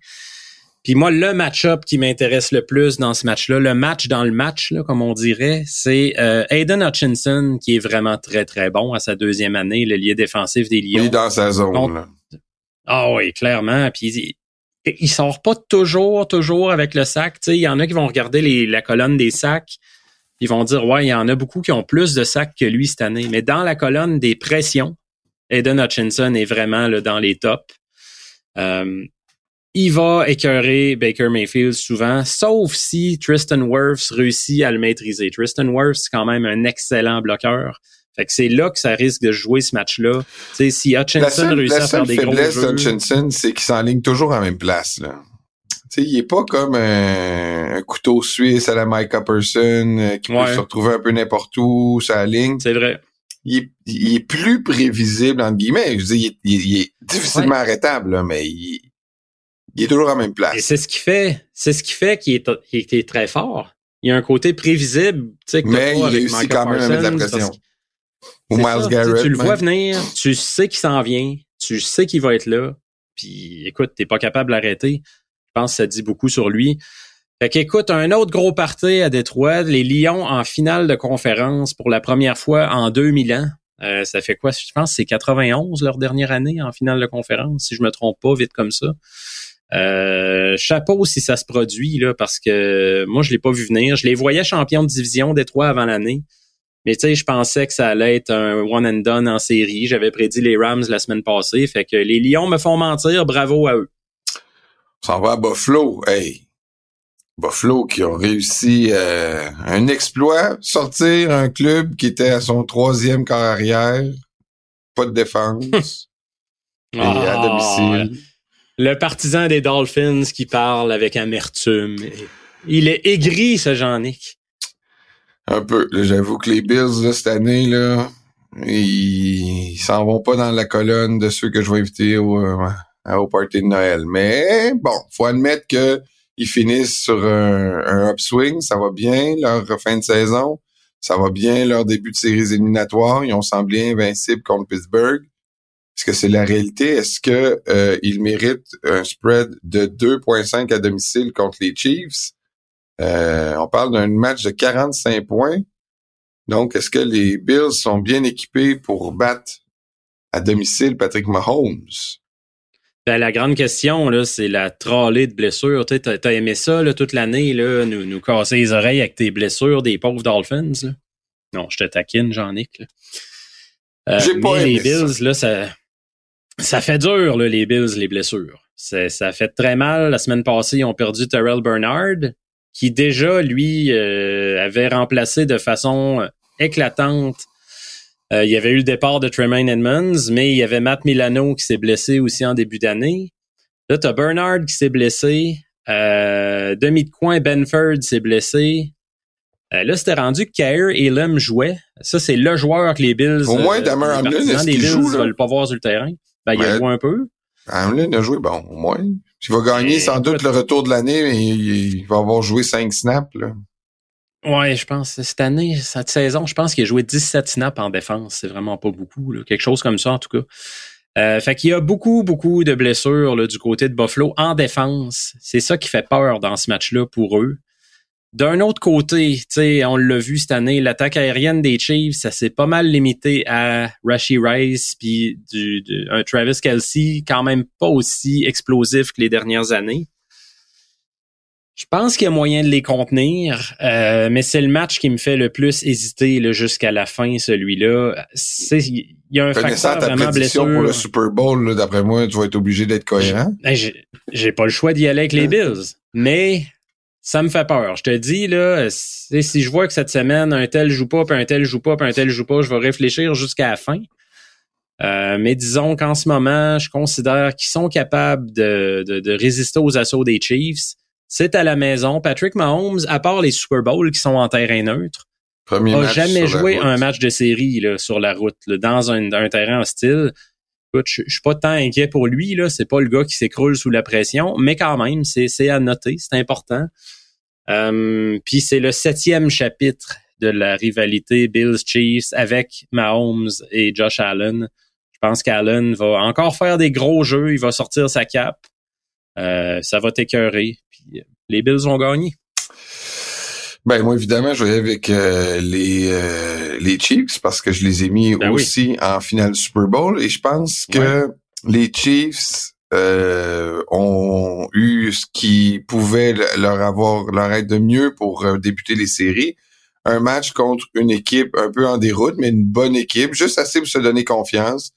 Puis moi, le match-up qui m'intéresse le plus dans ce match-là, le match dans le match, là, comme on dirait, c'est euh, Aiden Hutchinson, qui est vraiment très, très bon à sa deuxième année, le lieu défensif des Lions. Il est dans sa zone. Ah oui, clairement. Puis il, il sort pas toujours, toujours avec le sac. Tu sais, il y en a qui vont regarder les, la colonne des sacs. Ils vont dire, ouais, il y en a beaucoup qui ont plus de sacs que lui cette année. Mais dans la colonne des pressions, Aiden Hutchinson est vraiment là, dans les tops. Euh, il va écœurer Baker Mayfield souvent, sauf si Tristan Wirfs réussit à le maîtriser. Tristan Wirfs, c'est quand même un excellent bloqueur. Fait que c'est là que ça risque de jouer ce match-là. Tu sais, si Hutchinson réussit à faire des gros faiblesse jeux... Hutchinson, c'est qu'il s'enligne toujours en même place. Là. Tu sais, il est pas comme un, un couteau suisse à la Micah Person euh, qui peut se retrouver un peu n'importe où, sa ligne. C'est vrai. Il est, il est plus prévisible, entre guillemets. Je veux dire, il est, il est difficilement arrêtable, là, mais il, il est toujours en même Et place. c'est ce qui fait, c'est ce qui fait qu'il est, qu'il est très fort. Il y a un côté prévisible, tu sais, que Mais il réussit quand même à mettre la pression. Ou Miles ça, Garrett. Tu, le vois venir, tu sais qu'il s'en vient, tu sais qu'il va être là. Puis écoute, t'es pas capable de l'arrêter. Je pense que ça dit beaucoup sur lui. Fait qu'écoute, un autre gros party à Détroit, les Lions en finale de conférence pour la première fois en 2000 ans. Euh, ça fait quoi? Je pense que c'est 91 leur dernière année en finale de conférence, si je me trompe pas, vite comme ça. Euh, chapeau si ça se produit, là, parce que moi, je l'ai pas vu venir. Je les voyais champions de division Détroit avant l'année. Mais tu sais, je pensais que ça allait être un one and done en série. J'avais prédit les Rams la semaine passée. Fait que les Lions me font mentir. Bravo à eux. On s'en va à Buffalo. Hey. Buffalo qui ont réussi euh, un exploit, sortir un club qui était à son troisième carrière, pas de défense, et à Ah, domicile. Le partisan des Dolphins qui parle avec amertume. Il est aigri, ce Jean-Nic. Un peu. J'avoue que les Bills là, cette année, là, ils s'en vont pas dans la colonne de ceux que je vais inviter au, euh, au party de Noël. Mais bon, faut admettre que ils finissent sur un, upswing, ça va bien leur fin de saison, ça va bien leur début de séries éliminatoires, ils ont semblé invincibles contre Pittsburgh. Est-ce que c'est la réalité? Est-ce que euh, ils méritent un spread de 2.5 à domicile contre les Chiefs? Euh, on parle d'un match de 45 points. Donc, est-ce que les Bills sont bien équipés pour battre à domicile Patrick Mahomes? Ben, la grande question, là, c'est la trollée de blessures. Tu aimé ça là, toute l'année, là, nous, nous casser les oreilles avec tes blessures des pauvres Dolphins. Là? Non, je te taquine, Jean-Nic. Euh, J'ai pas aimé les Bills, là, ça, ça fait dur, là, les Bills, les blessures. C'est- ça fait très mal. La semaine passée, ils ont perdu Terrell Bernard, qui déjà, lui, euh, avait remplacé de façon éclatante euh, il y avait eu le départ de Tremaine Edmonds, mais il y avait Matt Milano qui s'est blessé aussi en début d'année. Là, tu as Bernard qui s'est blessé. Euh, demi de coin, Benford s'est blessé. Euh, là, c'était rendu que Kair Elam jouait. Ça, c'est le joueur que les Bills... Au moins, euh, Damar les Hamlin, partisans est-ce des qu'il Bills joue, là? veulent pas voir sur le terrain. Ben, il a joué un peu. Hamlin a joué, bon, au moins. Il va gagner Et sans doute le retour de l'année, mais il, il va avoir joué 5 snaps. Là. Ouais, je pense, cette année, cette saison, je pense qu'il a joué 17 snaps en défense. C'est vraiment pas beaucoup, là. Quelque chose comme ça, en tout cas. Euh, fait qu'il y a beaucoup, beaucoup de blessures là, du côté de Buffalo en défense. C'est ça qui fait peur dans ce match-là pour eux. D'un autre côté, tu sais, on l'a vu cette année, l'attaque aérienne des Chiefs, ça s'est pas mal limité à Rashi Rice puis du, du- un Travis Kelsey, quand même pas aussi explosif que les dernières années. Je pense qu'il y a moyen de les contenir, euh, mais c'est le match qui me fait le plus hésiter jusqu'à la fin, celui-là. C'est- Il y a un Connaissant facteur ta vraiment blessure. pour le Super Bowl, d'après moi, tu vas être obligé d'être cohérent. Ben, j'ai- j'ai pas le choix d'y aller avec les Bills, mais ça me fait peur. Je te dis là, si si je vois que cette semaine un tel joue pas, puis un tel joue pas, puis un tel joue pas, je vais réfléchir jusqu'à la fin. Euh, mais disons qu'en ce moment, je considère qu'ils sont capables de, de, de résister aux assauts des Chiefs. C'est à la maison. Patrick Mahomes, à part les Super Bowls qui sont en terrain neutre, Premier a jamais joué un match de série là, sur la route, là, dans un, un terrain hostile. Écoute, je, je suis pas tant inquiet pour lui. Là, c'est pas le gars qui s'écroule sous la pression, mais quand même, c'est, c'est à noter, c'est important. Euh, Puis c'est le septième chapitre de la rivalité Bills Chiefs avec Mahomes et Josh Allen. Je pense qu'Allen va encore faire des gros jeux, il va sortir sa cape. Euh, ça va t'écœurer. Puis euh, les Bills vont gagner. Ben moi évidemment, je vais avec euh, les euh, les Chiefs parce que je les ai mis Ben oui. aussi en finale du Super Bowl et je pense que les Chiefs euh, ont eu ce qui pouvait le- leur avoir leur être de mieux pour euh, débuter les séries. Un match contre une équipe un peu en déroute, mais une bonne équipe, juste assez pour se donner confiance.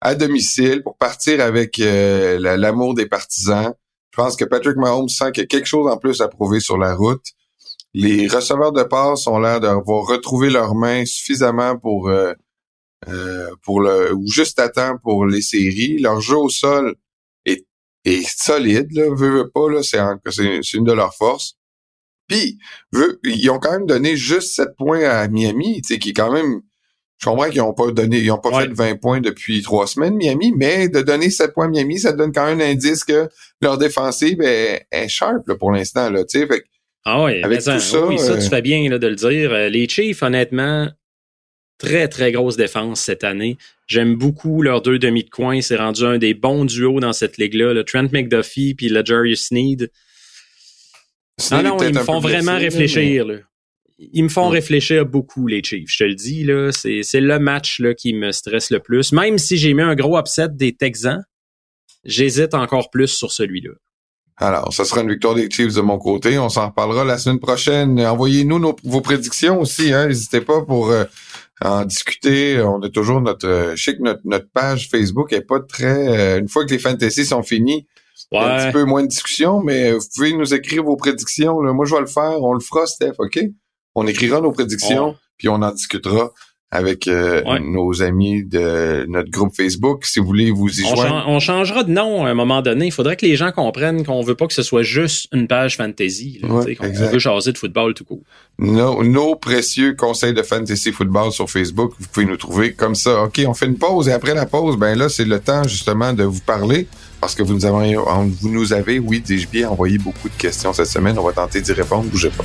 à domicile pour partir avec euh, la- l'amour des partisans. Je pense que Patrick Mahomes sent qu'il y a quelque chose en plus à prouver sur la route. Les receveurs de passe ont l'air d'avoir retrouvé leurs mains suffisamment pour euh, pour le ou juste à temps pour les séries. Leur jeu au sol est, solide, là, veut, veut pas, là, c'est, c'est, c'est une de leurs forces. Puis, veut- ils ont quand même donné juste 7 points à Miami, tu sais, qui est quand même. Je comprends qu'ils ont pas donné, ils ont pas Ouais. fait 20 points depuis trois semaines, Miami, mais de donner 7 points à Miami, ça donne quand même un indice que leur défensive est, est sharp là, pour l'instant. Là, tu sais. Fait Ah oui, Avec mais ça, tout ça, oui, ça, euh, tu fais bien là, de le dire. Euh, Les Chiefs, honnêtement, très, très grosse défense cette année. J'aime beaucoup leurs deux demi de coin. C'est rendu un des bons duos dans cette ligue-là. le Trent McDuffie puis le Jerry Sneed. Ah non, peut-être ils me font vraiment blessé, réfléchir. Là. Ils me font réfléchir beaucoup, les Chiefs. Je te le dis, là, c'est, c'est le match là, qui me stresse le plus. Même si j'ai mis un gros upset des Texans, j'hésite encore plus sur celui-là. Alors, ça sera une victoire des Chiefs de mon côté. On s'en reparlera la semaine prochaine. Envoyez-nous nos- vos prédictions aussi. Hein. N'hésitez pas pour euh, en discuter. On a toujours notre... euh, je sais que notre, notre page Facebook est pas très... euh, une fois que les fantasy sont finis, il y a un Ouais. petit peu moins de discussion, mais vous pouvez nous écrire vos prédictions. là. Moi, je vais le faire. On le fera, Steph, OK? On écrira nos prédictions, Ouais. puis on en discutera avec euh, Ouais. nos amis de notre groupe Facebook. Si vous voulez vous y On, joindre. on changera de nom à un moment donné. Il faudrait que les gens comprennent qu'on veut pas que ce soit juste une page fantasy. là, Ouais, exact. veut jaser de football tout court. nos, nos précieux conseils de fantasy football sur Facebook. Vous pouvez nous trouver comme ça. OK, on fait une pause et après la pause, ben là, c'est le temps justement de vous parler parce que vous nous avez, vous nous avez, oui, dis-je bien, envoyé beaucoup de questions cette semaine. On va tenter d'y répondre. Bougez pas.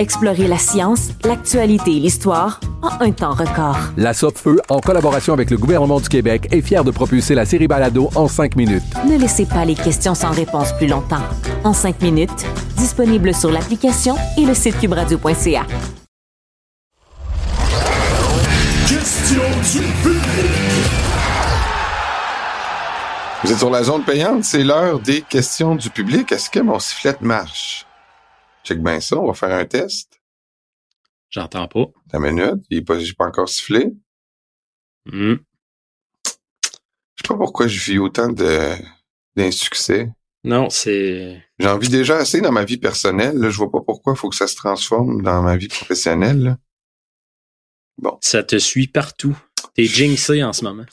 Explorez la science, l'actualité et l'histoire en un temps record. La Feu, en collaboration avec le gouvernement du Québec, est fière de propulser la série Balado en cinq minutes. Ne laissez pas les questions sans réponse plus longtemps. En cinq minutes, disponible sur l'application et le site cubradio.ca. Vous êtes sur la zone payante. C'est l'heure des questions du public. Est-ce que mon sifflet marche? Check bien ça. On va faire un test. J'entends pas. La minute. Il est pas, j'ai pas encore sifflé. Hmm. Je sais pas pourquoi je vis autant de, d'insuccès. Non, c'est. J'en vis déjà assez dans ma vie personnelle. Là, je vois pas pourquoi il faut que ça se transforme dans ma vie professionnelle. là. Ça te suit partout. T'es jinxé en ce moment.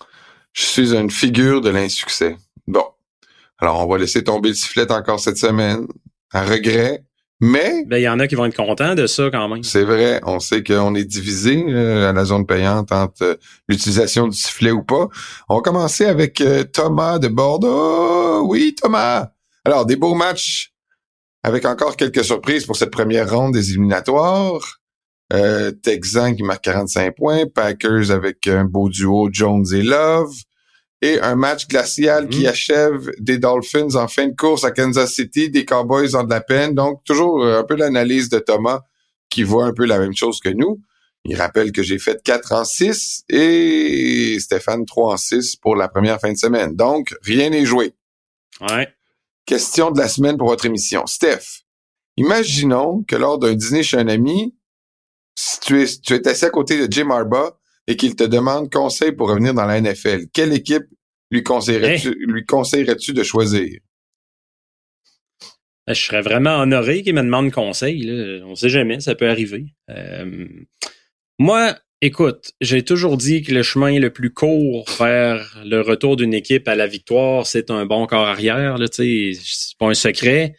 Je suis une figure de l'insuccès. Bon. Alors, on va laisser tomber le sifflet encore cette semaine. À regret. Mais, Ben, il y en a qui vont être contents de ça quand même. c'est vrai, on sait qu'on est divisé euh, à la zone payante entre euh, l'utilisation du sifflet ou pas. On va commencer avec euh, Thomas de Bordeaux. Oui, Thomas. Alors, des beaux matchs avec encore quelques surprises pour cette première ronde des éliminatoires. Euh, Texans qui marque 45 points, Packers avec un beau duo Jones et Love, et un match glacial qui Mm. achève des Dolphins en fin de course à Kansas City, des Cowboys ont de la peine. Donc, toujours euh, un peu l'analyse de Thomas qui voit un peu la même chose que nous. Il rappelle que j'ai fait 4 en 6 et Stéphane 3 en 6 pour la première fin de semaine. Donc, rien n'est joué. Ouais. Question de la semaine pour votre émission. Steph, imaginons que lors d'un dîner chez un ami, si tu es, tu es assis à côté de Jim Harbaugh et qu'il te demande conseil pour revenir dans la NFL, quelle équipe lui conseillerais-tu, lui conseillerais-tu de choisir? Ben, Je serais vraiment honoré qu'il me demande conseil. Là. On sait jamais, ça peut arriver. Euh, moi, Écoute, j'ai toujours dit que le chemin le plus court vers le retour d'une équipe à la victoire, c'est un bon corps arrière. Là, c'est pas un secret.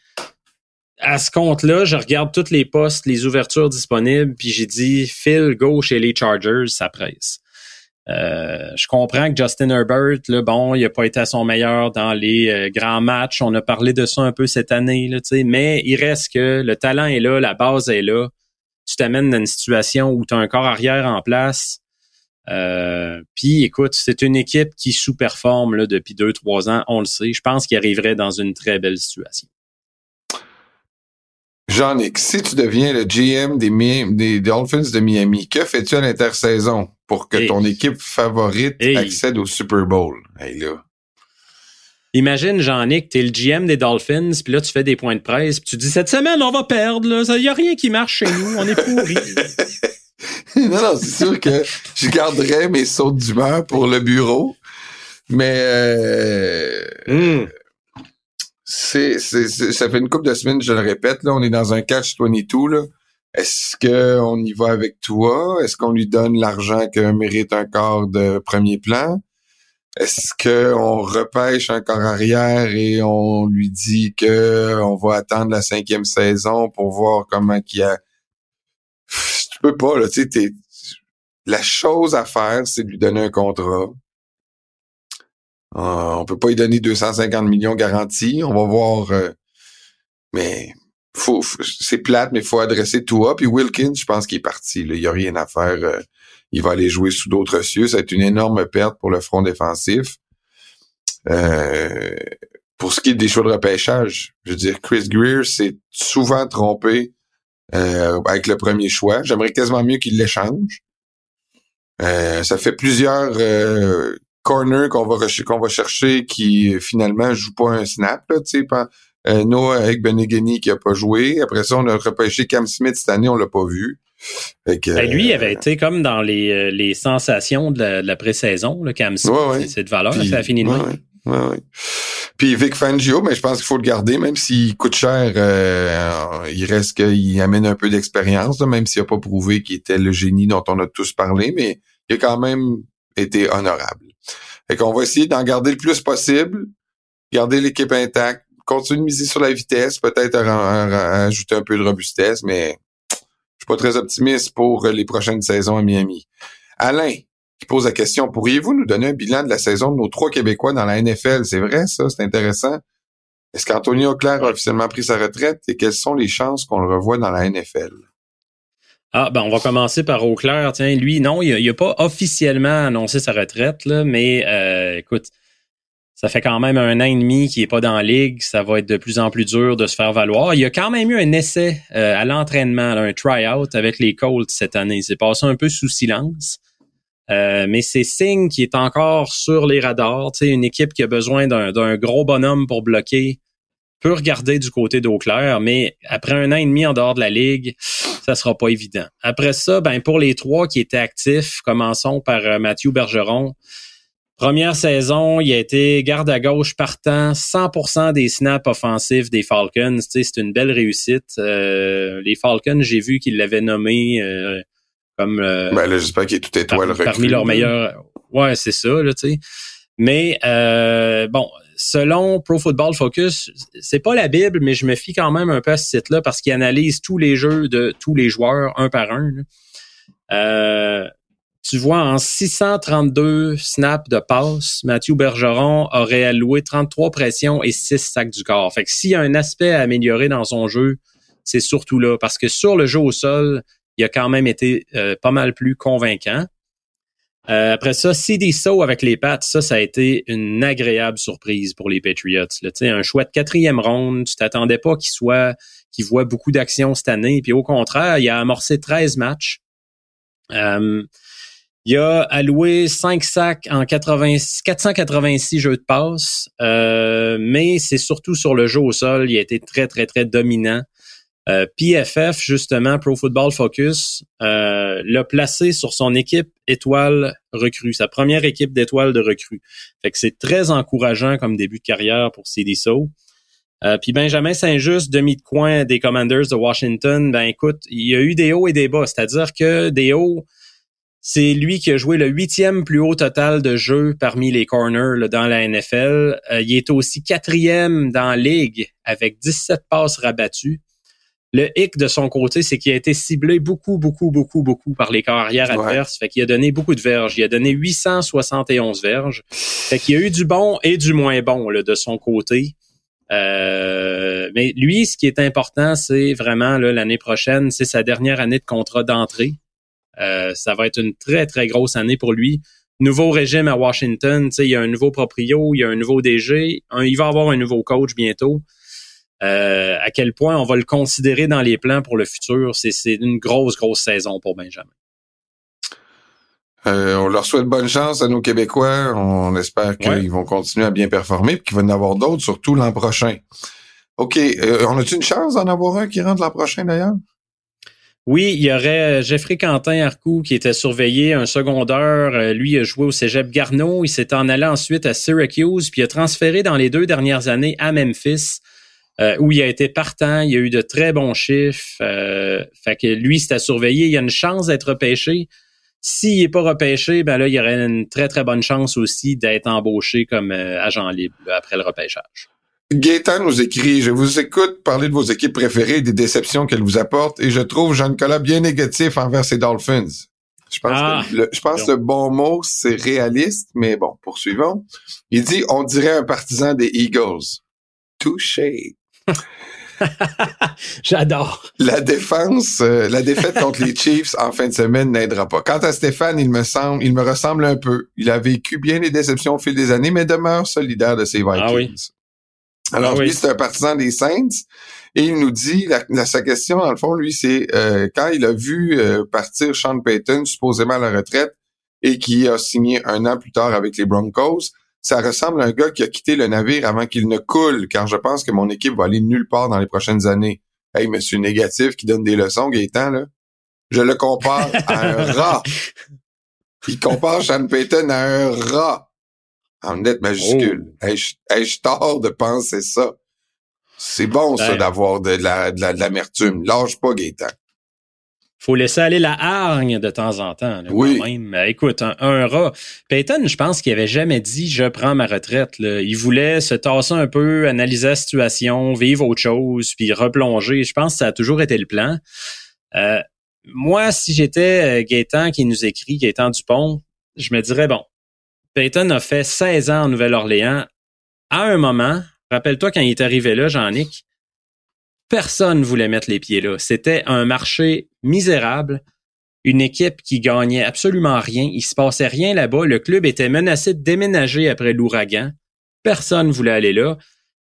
À ce compte-là, je regarde tous les postes, les ouvertures disponibles, puis j'ai dit Phil, go chez les Chargers, ça presse. Euh, je comprends que Justin Herbert, là, bon, il n'a pas été à son meilleur dans les euh, grands matchs. On a parlé de ça un peu cette année, là, mais il reste que le talent est là, la base est là tu t'amènes dans une situation où tu as un corps arrière en place. Euh, puis écoute, c'est une équipe qui sous-performe depuis deux, trois ans, on le sait. Je pense qu'il arriverait dans une très belle situation. Jean-Nic, si tu deviens le GM des, des Dolphins de Miami, que fais-tu à l'intersaison pour que ton équipe favorite accède au Super Bowl? Hey, là. Imagine, Jean-Nic, t'es le GM des Dolphins, puis là, tu fais des points de presse, puis tu dis, cette semaine, on va perdre, là. Il n'y a rien qui marche chez nous, on est pourris. non, non, c'est sûr que je garderais mes sautes d'humeur pour le bureau, mais euh, hmm. C'est, ça fait une couple de semaines, je le répète, là, on est dans un catch-22, là. Est-ce qu'on y va avec toi? Est-ce qu'on lui donne l'argent qu'un mérite un corps de premier plan? Est-ce qu'on repêche un corps arrière et on lui dit que on va attendre la cinquième saison pour voir comment qu'il y a. Tu peux pas, là, tu sais, la chose à faire, c'est de lui donner un contrat. Euh, on peut pas lui donner 250 millions garantis. On va voir. Euh, mais faut, c'est plate, mais il faut adresser toi. Puis Wilkins, je pense qu'il est parti. Il y a rien à faire. Euh, il va aller jouer sous d'autres cieux. Ça va être une énorme perte pour le front défensif. Pour ce qui est des choix de repêchage, je veux dire, Chris Greer s'est souvent trompé avec le premier choix. J'aimerais quasiment mieux qu'il l'échange. Ça fait plusieurs corners qu'on va qu'on va chercher qui finalement jouent pas un snap, tu sais, Noah avec Benegani qui a pas joué. Après ça, on a repêché Cam Smith cette année, on l'a pas vu. Ben, lui, il avait euh, été comme dans les, euh, les sensations de la, de la pré-saison, le Cam Smith. C'est de valeur, ça a fini de ouais, Puis Vic Fangio, mais ben, je pense qu'il faut le garder, même s'il coûte cher, euh, il reste qu'il amène un peu d'expérience, même s'il n'a pas prouvé qu'il était le génie dont on a tous parlé, mais il a quand même été honorable. Fait qu'on va essayer d'en garder le plus possible, garder l'équipe intacte, continuer de miser sur la vitesse, peut-être ajouter un peu de robustesse, mais pas très optimiste pour les prochaines saisons à Miami. Alain, qui pose la question, pourriez-vous nous donner un bilan de la saison de nos trois Québécois dans la NFL? C'est vrai, ça? C'est intéressant. Est-ce qu'Anthony Auclair a officiellement pris sa retraite et quelles sont les chances qu'on le revoie dans la NFL? Ah, ben, on va commencer par Auclair. Tiens, lui, non, il n'a pas officiellement annoncé sa retraite, là, mais euh, écoute, ça fait quand même un an et demi qu'il est pas dans la ligue. Ça va être de plus en plus dur de se faire valoir. Il y a quand même eu un essai euh, à l'entraînement, un try-out avec les Colts cette année. C'est passé un peu sous silence. Euh, mais c'est signe qui est encore sur les radars. Tu une équipe qui a besoin d'un gros bonhomme pour bloquer peut regarder du côté d'eau claire, mais après un an et demi en dehors de la ligue, ça sera pas évident. Après ça, ben pour les trois qui étaient actifs, commençons par euh, Mathieu Bergeron. Première saison, il a été garde à gauche partant 100% des snaps offensifs des Falcons. c'est une belle réussite. Euh, les Falcons, j'ai vu qu'ils l'avaient nommé euh, comme euh, ben là, j'espère qu'il est tout étoile parmi, parmi leurs meilleurs. Ouais, c'est ça, là, tu sais. Mais bon, selon Pro Football Focus, c'est pas la Bible, mais je me fie quand même un peu à ce site-là parce qu'il analyse tous les jeux de tous les joueurs un par un. Euh, tu vois, en 632 snaps de passe, Mathieu Bergeron aurait alloué 33 pressions et 6 sacs du corps. Fait que s'il y a un aspect à améliorer dans son jeu, c'est surtout là. Parce que sur le jeu au sol, il a quand même été euh, pas mal plus convaincant. Euh, après ça, CD So avec les pattes, ça, ça a été une agréable surprise pour les Patriots. Là. Un chouette quatrième ronde, tu t'attendais pas qu'il soit, qu'il voit beaucoup d'actions cette année. Puis au contraire, il a amorcé 13 matchs. Euh, il a alloué 5 sacs en 80, 486 jeux de passe, euh, mais c'est surtout sur le jeu au sol. Il a été très, très, très dominant. Euh, PFF, justement, Pro Football Focus, euh, l'a placé sur son équipe étoile recrue, sa première équipe d'étoiles de recrue. Fait que c'est très encourageant comme début de carrière pour CDSO. Euh, puis Benjamin Saint-Just, demi de coin des Commanders de Washington, ben écoute, il y a eu des hauts et des bas. C'est-à-dire que des hauts, C'est lui qui a joué le huitième plus haut total de jeux parmi les corners dans la NFL. Euh, il est aussi quatrième dans la ligue avec 17 passes rabattues. Le hic de son côté, c'est qu'il a été ciblé beaucoup, beaucoup, beaucoup, beaucoup par les carrières Ouais. adverses. Fait qu'il a donné beaucoup de verges. Il a donné 871 verges. Fait qu'il y a eu du bon et du moins bon là, de son côté. Euh, mais lui, ce qui est important, c'est vraiment l'année prochaine, c'est sa dernière année de contrat d'entrée. Euh, ça va être une très, très grosse année pour lui. Nouveau régime à Washington, tu sais, il y a un nouveau proprio, il y a un nouveau DG, un- il va avoir un nouveau coach bientôt. Euh, à quel point on va le considérer dans les plans pour le futur, c'est une grosse, grosse saison pour Benjamin. Euh, on leur souhaite bonne chance à nos Québécois. On espère qu'ils Ouais. vont continuer à bien performer et qu'il va y en avoir d'autres, surtout l'an prochain. OK. Euh, on a-tu une chance d'en avoir un qui rentre l'an prochain, d'ailleurs? Oui, il y aurait Jeffrey Quentin Arcou qui était surveillé, un secondaire. Lui il a joué au Cégep Garneau. Il s'est en allé ensuite à Syracuse, puis il a transféré dans les deux dernières années à Memphis, euh, où il a été partant. Il a eu de très bons chiffres. Euh, fait que lui, c'est à surveiller. Il a une chance d'être repêché. S'il n'est pas repêché, ben là, il y aurait une très, très bonne chance aussi d'être embauché comme euh, agent libre là, après le repêchage. Gaétan nous écrit, je vous écoute parler de vos équipes préférées et des déceptions qu'elles vous apportent et je trouve Jean-Nicolas bien négatif envers ses Dolphins. Je pense Ah, que le, je pense que le bon mot, c'est réaliste, mais bon, poursuivons. Il dit, on dirait un partisan des Eagles. Touché. J'adore. La défense, euh, la défaite contre les Chiefs en fin de semaine n'aidera pas. Quant à Stéphane, il me semble, il me ressemble un peu. Il a vécu bien les déceptions au fil des années, mais demeure solidaire de ses Vikings. Ah oui. Alors Ah oui. lui, c'est un partisan des Saints et il nous dit, la, la- sa question dans le fond, lui, c'est euh, quand il a vu euh, partir Sean Payton supposément à la retraite et qui a signé un an plus tard avec les Broncos, ça ressemble à un gars qui a quitté le navire avant qu'il ne coule, car je pense que mon équipe va aller nulle part dans les prochaines années. Hey, monsieur négatif qui donne des leçons, Gaétan, là. Je le compare à un rat. Il compare Sean Payton à un rat. En lettres majuscules. Ai-je ai-je tort de penser ça? C'est bon, ça, Ben. d'avoir de la, de la- de l'amertume. Lâche pas, Gaétan. Faut laisser aller la hargne de temps en temps. là, Oui. quand même. Écoute, un, un rat. Peyton, je pense qu'il avait jamais dit je prends ma retraite. là. Il voulait se tasser un peu, analyser la situation, vivre autre chose, puis replonger. Je pense que ça a toujours été le plan. Euh, moi, si j'étais euh, Gaétan qui nous écrit, Gaétan Dupont, je me dirais bon, Peyton a fait 16 ans en Nouvelle-Orléans. À un moment, rappelle-toi quand il est arrivé là, Jean-Nic, personne voulait mettre les pieds là. C'était un marché misérable, une équipe qui gagnait absolument rien. Il se passait rien là-bas. Le club était menacé de déménager après l'ouragan. Personne voulait aller là.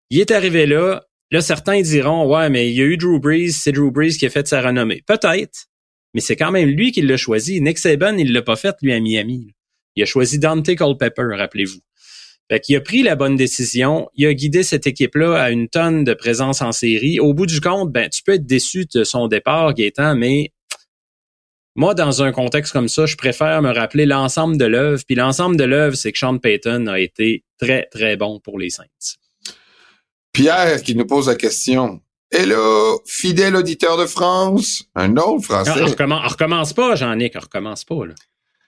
Il est arrivé là. Là, certains diront, ouais, mais il y a eu Drew Brees, c'est Drew Brees qui a fait sa renommée. Peut-être, mais c'est quand même lui qui l'a choisi. Nick Saban, il l'a pas fait, lui, à Miami. Il a choisi Dante Culpepper, rappelez-vous. Fait qu'il a pris la bonne décision. Il a guidé cette équipe-là à une tonne de présence en série. Au bout du compte, ben, tu peux être déçu de son départ, Gaétan, mais moi, dans un contexte comme ça, je préfère me rappeler l'ensemble de l'œuvre. Puis l'ensemble de l'œuvre, c'est que Sean Payton a été très, très bon pour les Saints. Pierre qui nous pose la question. Hello, fidèle auditeur de France. Un autre français. on, recommence, on recommence pas, Jean-Nic, on recommence pas. Là.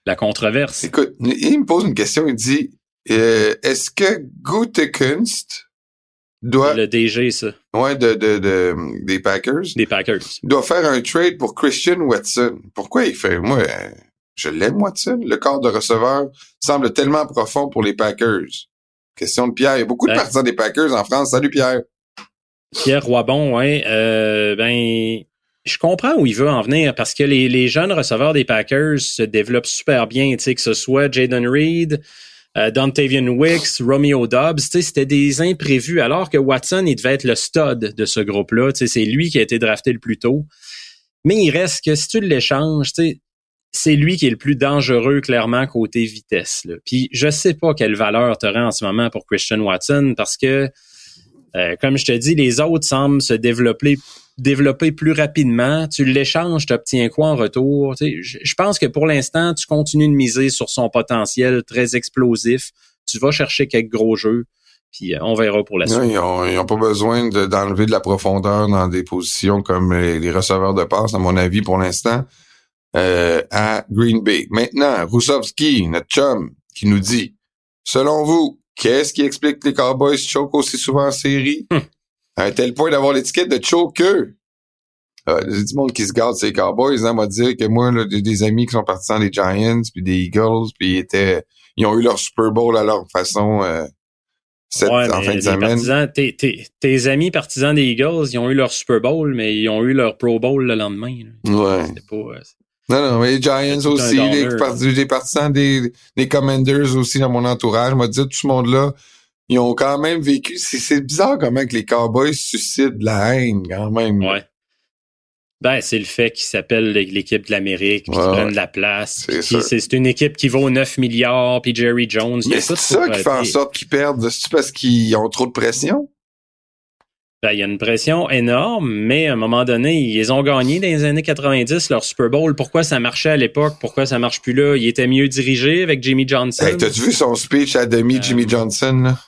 La controverse. Écoute, il me pose une question. Il dit, euh, est-ce que Gutekunst doit, Le DG, ça, ouais, de, de, de, des Packers, des Packers. doit faire un trade pour Christian Watson. Pourquoi il fait, moi, je l'aime Watson? Le corps de receveur semble tellement profond pour les Packers. Question de Pierre. Il y a beaucoup de Ben. partisans des Packers en France. Salut Pierre. Pierre Roibon, ouais, euh, ben, je comprends où il veut en venir parce que les, les jeunes receveurs des Packers se développent super bien, tu sais, que ce soit Jaden Reed, euh, Dontavian Wicks, Romeo Dobbs, c'était des imprévus, alors que Watson, il devait être le stud de ce groupe-là, c'est lui qui a été drafté le plus tôt. Mais il reste que si tu l'échanges, c'est lui qui est le plus dangereux, clairement, côté vitesse. Là. Puis je sais pas quelle valeur tu en ce moment pour Christian Watson parce que euh, comme je te dis, les autres semblent se développer, développer plus rapidement. Tu l'échanges, tu obtiens quoi en retour? Tu sais, je, pense que pour l'instant, tu continues de miser sur son potentiel très explosif. Tu vas chercher quelques gros jeux, puis euh, on verra pour la suite. Non, ils ont, ils ont pas besoin de- d'enlever de, la profondeur dans des positions comme les, les receveurs de passe, à mon avis, pour l'instant. euh, à Green Bay. Maintenant, Roussovski, notre chum, qui nous dit, selon vous, qu'est-ce qui explique que les Cowboys choquent aussi souvent en série? Hum. À un tel point d'avoir l'étiquette de choker. Euh, J'ai du monde qui se garde ces Cowboys, hein, m'a dire que moi, j'ai des amis qui sont partis dans les Giants, puis des Eagles, puis ils étaient, ils ont eu leur Super Bowl à leur façon euh, cette, Ouais, en fin de semaine. tes, tes- tes amis partisans des Eagles, ils ont eu leur Super Bowl, mais ils ont eu leur Pro Bowl le lendemain. là. Ouais. C'était pas, euh, Non, non, mais les Giants aussi, les, partisans des, des Commanders aussi dans mon entourage, m'a dit tout ce monde-là, ils ont quand même vécu. C'est bizarre comment que les Cowboys suscitent de la haine quand même. ouais. Ben, c'est le fait qu'ils s'appellent l'équipe de l'Amérique, puis qu'ils prennent de la place. C'est une équipe qui vaut 9 milliards, puis Jerry Jones. Mais c'est ça qui fait en sorte qu'ils perdent. C'est parce qu'ils ont trop de pression? Ben, il y a une pression énorme, mais à un moment donné, ils ont gagné dans les années 90 leur Super Bowl. Pourquoi ça marchait à l'époque? Pourquoi ça marche plus là? Il était mieux dirigé avec Jimmy Johnson. Hey, T'as-tu vu son speech à demi, Euh, Jimmy Johnson? là?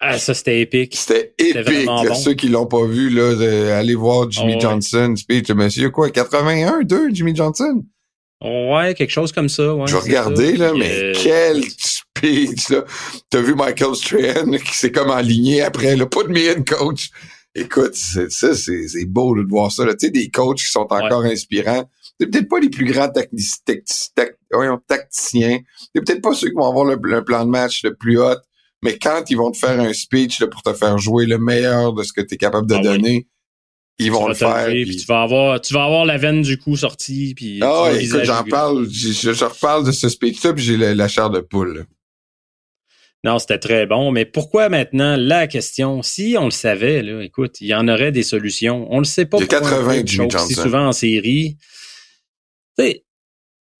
Ah, ça, c'était épique. C'était épique. bon. Ceux qui l'ont pas vu, là, de- allez voir Jimmy Oh, ouais. Johnson, speech. Monsieur, quoi, 81, 2, Jimmy Johnson? Ouais, quelque chose comme ça. Ouais, Je vais c'est regarder, ça. là, mais euh, quel speech, là. T'as vu Michael Strahan qui s'est comme aligné après, là. Pas de me coach. Écoute, c'est, ça, c'est, c'est beau là, de voir ça, là. Tu sais, des coachs qui sont encore inspirants. C'est peut-être pas les plus grands technici- tacti- tac- voyons, tacticiens. C'est peut-être pas ceux qui vont avoir le, le plan de match le plus hot. Mais quand ils vont te faire un speech là, pour te faire jouer le meilleur de ce que tu es capable de Ah oui. donner, ils tu vont le faire. puis- puis tu vas avoir, tu vas avoir la veine du cou sortie, puis Ah ouais, écoute, j'en parle, je, je, reparle de ce speech-là, puis j'ai la, la chair de poule. là. Non, c'était très bon, mais pourquoi maintenant la question Si on le savait, là, écoute, il y en aurait des solutions. On le sait pas. Il y a pourquoi 80 un club Jimmy Johnson. souvent en série. Tu sais,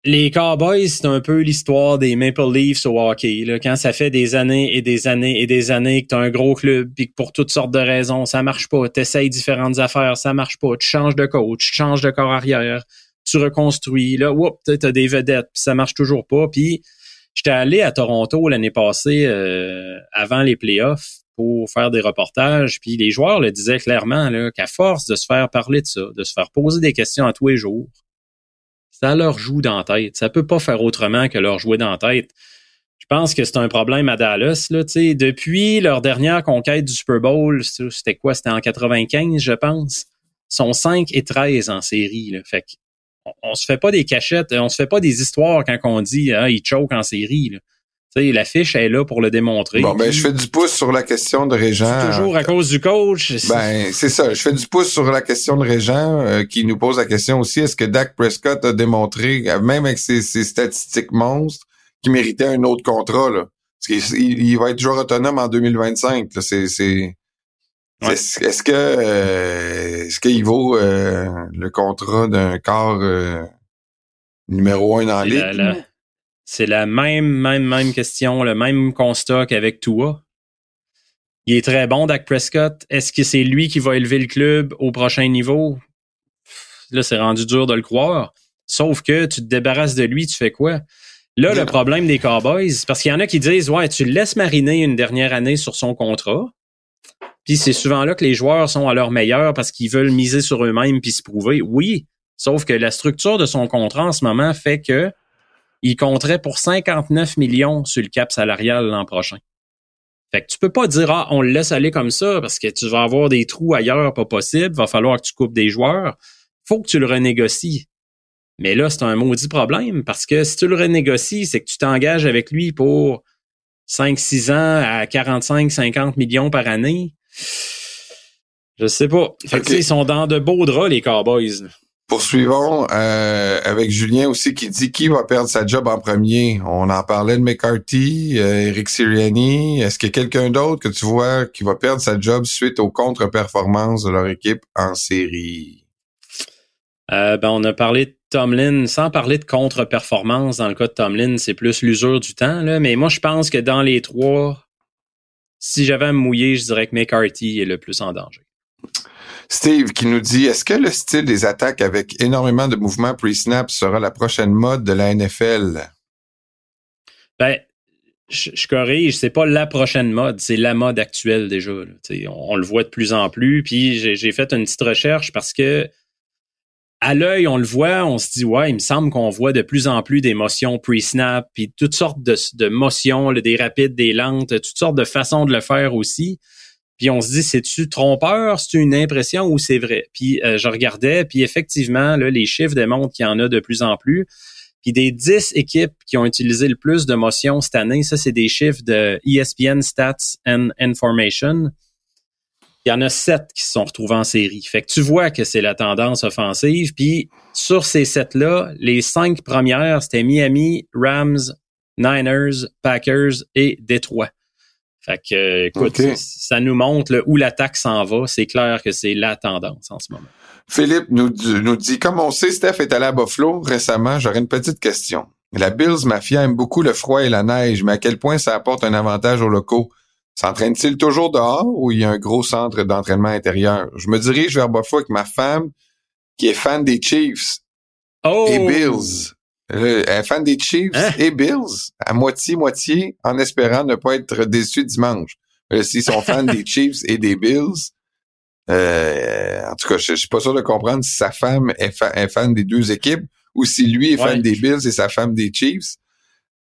les Cowboys, c'est un peu l'histoire des Maple Leafs au hockey. Là, quand ça fait des années et des années et des années que tu un gros club, puis que pour toutes sortes de raisons, ça marche pas. Tu différentes affaires, ça marche pas. Tu changes de coach, tu changes de corps arrière, tu reconstruis. Là, tu as des vedettes, puis ça marche toujours pas. Puis j'étais allé à Toronto l'année passée euh, avant les playoffs pour faire des reportages. Puis les joueurs le disaient clairement qu'à force de se faire parler de ça, de se faire poser des questions à tous les jours, ça leur joue dans la tête. Ça peut pas faire autrement que leur jouer dans la tête. Je pense que c'est un problème à Dallas. Là, depuis leur dernière conquête du Super Bowl, c'était quoi? C'était en 95, je pense. Ils sont 5 et 13 en série. Là. Fait on, on se fait pas des cachettes, on se fait pas des histoires quand on dit ah, ils choke en série. Là. La fiche est là pour le démontrer. Bon, ben, je fais du pouce sur la question de Régent. toujours à cause du coach. Ben, c'est ça. Je fais du pouce sur la question de Régent, euh, qui nous pose la question aussi, est-ce que Dak Prescott a démontré, même avec ses, ses statistiques monstres, qu'il méritait un autre contrat, là? Parce qu'il il- va être joueur autonome en 2025, là. C'est, c'est, Ouais. est-ce, est-ce que, euh, est-ce qu'il vaut, euh, le contrat d'un corps, euh, numéro un dans la ligue? C'est la même, même, même question, le même constat qu'avec Tua. Il est très bon, Dak Prescott. Est-ce que c'est lui qui va élever le club au prochain niveau? Là, c'est rendu dur de le croire. Sauf que tu te débarrasses de lui, tu fais quoi? Là, le problème des Cowboys, parce qu'il y en a qui disent, ouais, tu le laisses mariner une dernière année sur son contrat. Puis c'est souvent là que les joueurs sont à leur meilleur parce qu'ils veulent miser sur eux-mêmes puis se prouver. Oui, sauf que la structure de son contrat en ce moment fait que il compterait pour 59 millions sur le cap salarial l'an prochain. Fait que tu peux pas dire ah on le laisse aller comme ça parce que tu vas avoir des trous ailleurs pas possible, va falloir que tu coupes des joueurs. Faut que tu le renégocies. Mais là, c'est un maudit problème parce que si tu le renégocies, c'est que tu t'engages avec lui pour 5-6 ans à 45-50 millions par année. Je sais pas. Fait que, Ok. tu sais, ils sont dans de beaux draps, les Cowboys. Poursuivons euh, avec Julien aussi qui dit qui va perdre sa job en premier. On en parlait de McCarthy, euh, Eric Sirianni. Est-ce qu'il y a quelqu'un d'autre que tu vois qui va perdre sa job suite aux contre-performances de leur équipe en série? Euh, ben, on a parlé de Tomlin, sans parler de contre-performance dans le cas de Tomlin, c'est plus l'usure du temps. Mais moi, je pense que dans les trois, si j'avais à me mouiller, je dirais que McCarthy est le plus en danger. Steve qui nous dit est-ce que le style des attaques avec énormément de mouvements pre-snap sera la prochaine mode de la NFL? Ben, je, corrige, c'est pas la prochaine mode, c'est la mode actuelle déjà. On, le voit de plus en plus. Puis j'ai fait une petite recherche parce que à l'œil, on le voit, on se dit, ouais, il me semble qu'on voit de plus en plus d'émotions pre-snap, puis toutes sortes de, motions, des rapides, des lentes, toutes sortes de façons de le faire aussi. Puis on se dit, c'est-tu trompeur, c'est une impression ou c'est vrai? Puis euh, je regardais, puis effectivement, là, les chiffres démontrent qu'il y en a de plus en plus. Puis des 10 équipes qui ont utilisé le plus de motions cette année, ça, c'est des chiffres de ESPN Stats and Information. Il y en a sept qui se sont retrouvés en série. Fait que tu vois que c'est la tendance offensive. Puis sur ces sept-là, les cinq premières, c'était Miami, Rams, Niners, Packers et Détroit. Fait que, écoute, ça nous montre là, où l'attaque s'en va. C'est clair que c'est la tendance en ce moment. Philippe nous, dit- nous dit, comme on sait, Steph est allé à Buffalo récemment, j'aurais une petite question. La Bills Mafia aime beaucoup le froid et la neige, mais à quel point ça apporte un avantage aux locaux? S'entraîne-t-il toujours dehors ou il y a un gros centre d'entraînement intérieur? Je me dirige vers Buffalo avec ma femme, qui est fan des Chiefs Oh! et Bills. Euh, fan des Chiefs Hein? et Bills, à moitié-moitié, en espérant ne pas être déçu dimanche. Euh, S'ils sont fans des Chiefs et des Bills, euh, en tout cas, je, je suis pas sûr de comprendre si sa femme est, fa- est fan des deux équipes ou si lui est fan des Bills et sa femme des Chiefs.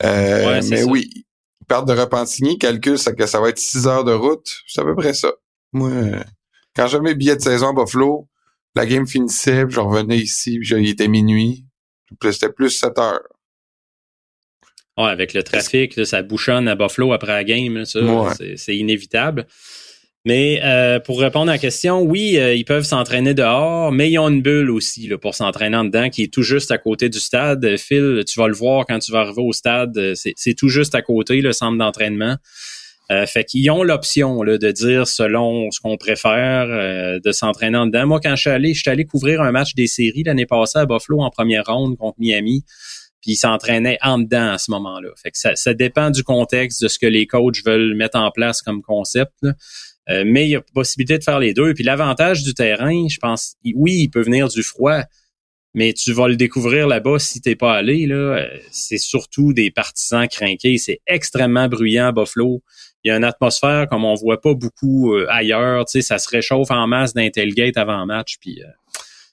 Euh, Ouais, mais ça. oui, ils partent de Repentigny, calcule ça, que ça va être six heures de route. C'est à peu près ça. Moi, euh, quand j'avais mes billets de saison à Buffalo, la game finissait, puis je revenais ici, puis il était minuit. C'était plus 7 heures. Ouais, avec le trafic, là, ça bouchonne à Buffalo après la game, là, ça, Ouais. c'est- inévitable. Mais euh, pour répondre à la question, oui, euh, ils peuvent s'entraîner dehors, mais ils ont une bulle aussi là, pour s'entraîner en dedans qui est tout juste à côté du stade. Phil, tu vas le voir quand tu vas arriver au stade, euh, c'est tout juste à côté, le centre d'entraînement. Euh, fait qu'ils ont l'option de dire selon ce qu'on préfère, euh, de s'entraîner en dedans. Moi, quand je suis allé, je suis allé couvrir un match des séries l'année passée à Buffalo en première ronde contre Miami puis ils s'entraînaient en dedans à ce moment-là. Fait que ça, ça dépend du contexte, de ce que les coachs veulent mettre en place comme concept. là. Euh, mais il y a possibilité de faire les deux. Puis l'avantage du terrain, je pense, oui, il peut venir du froid, mais tu vas le découvrir là-bas si t'es pas allé. Là, Euh, c'est surtout des partisans craqués. C'est extrêmement bruyant à Buffalo. Il y a une atmosphère comme on voit pas beaucoup euh, ailleurs. Tu sais, ça se réchauffe en masse d'un tailgate avant match. Puis euh,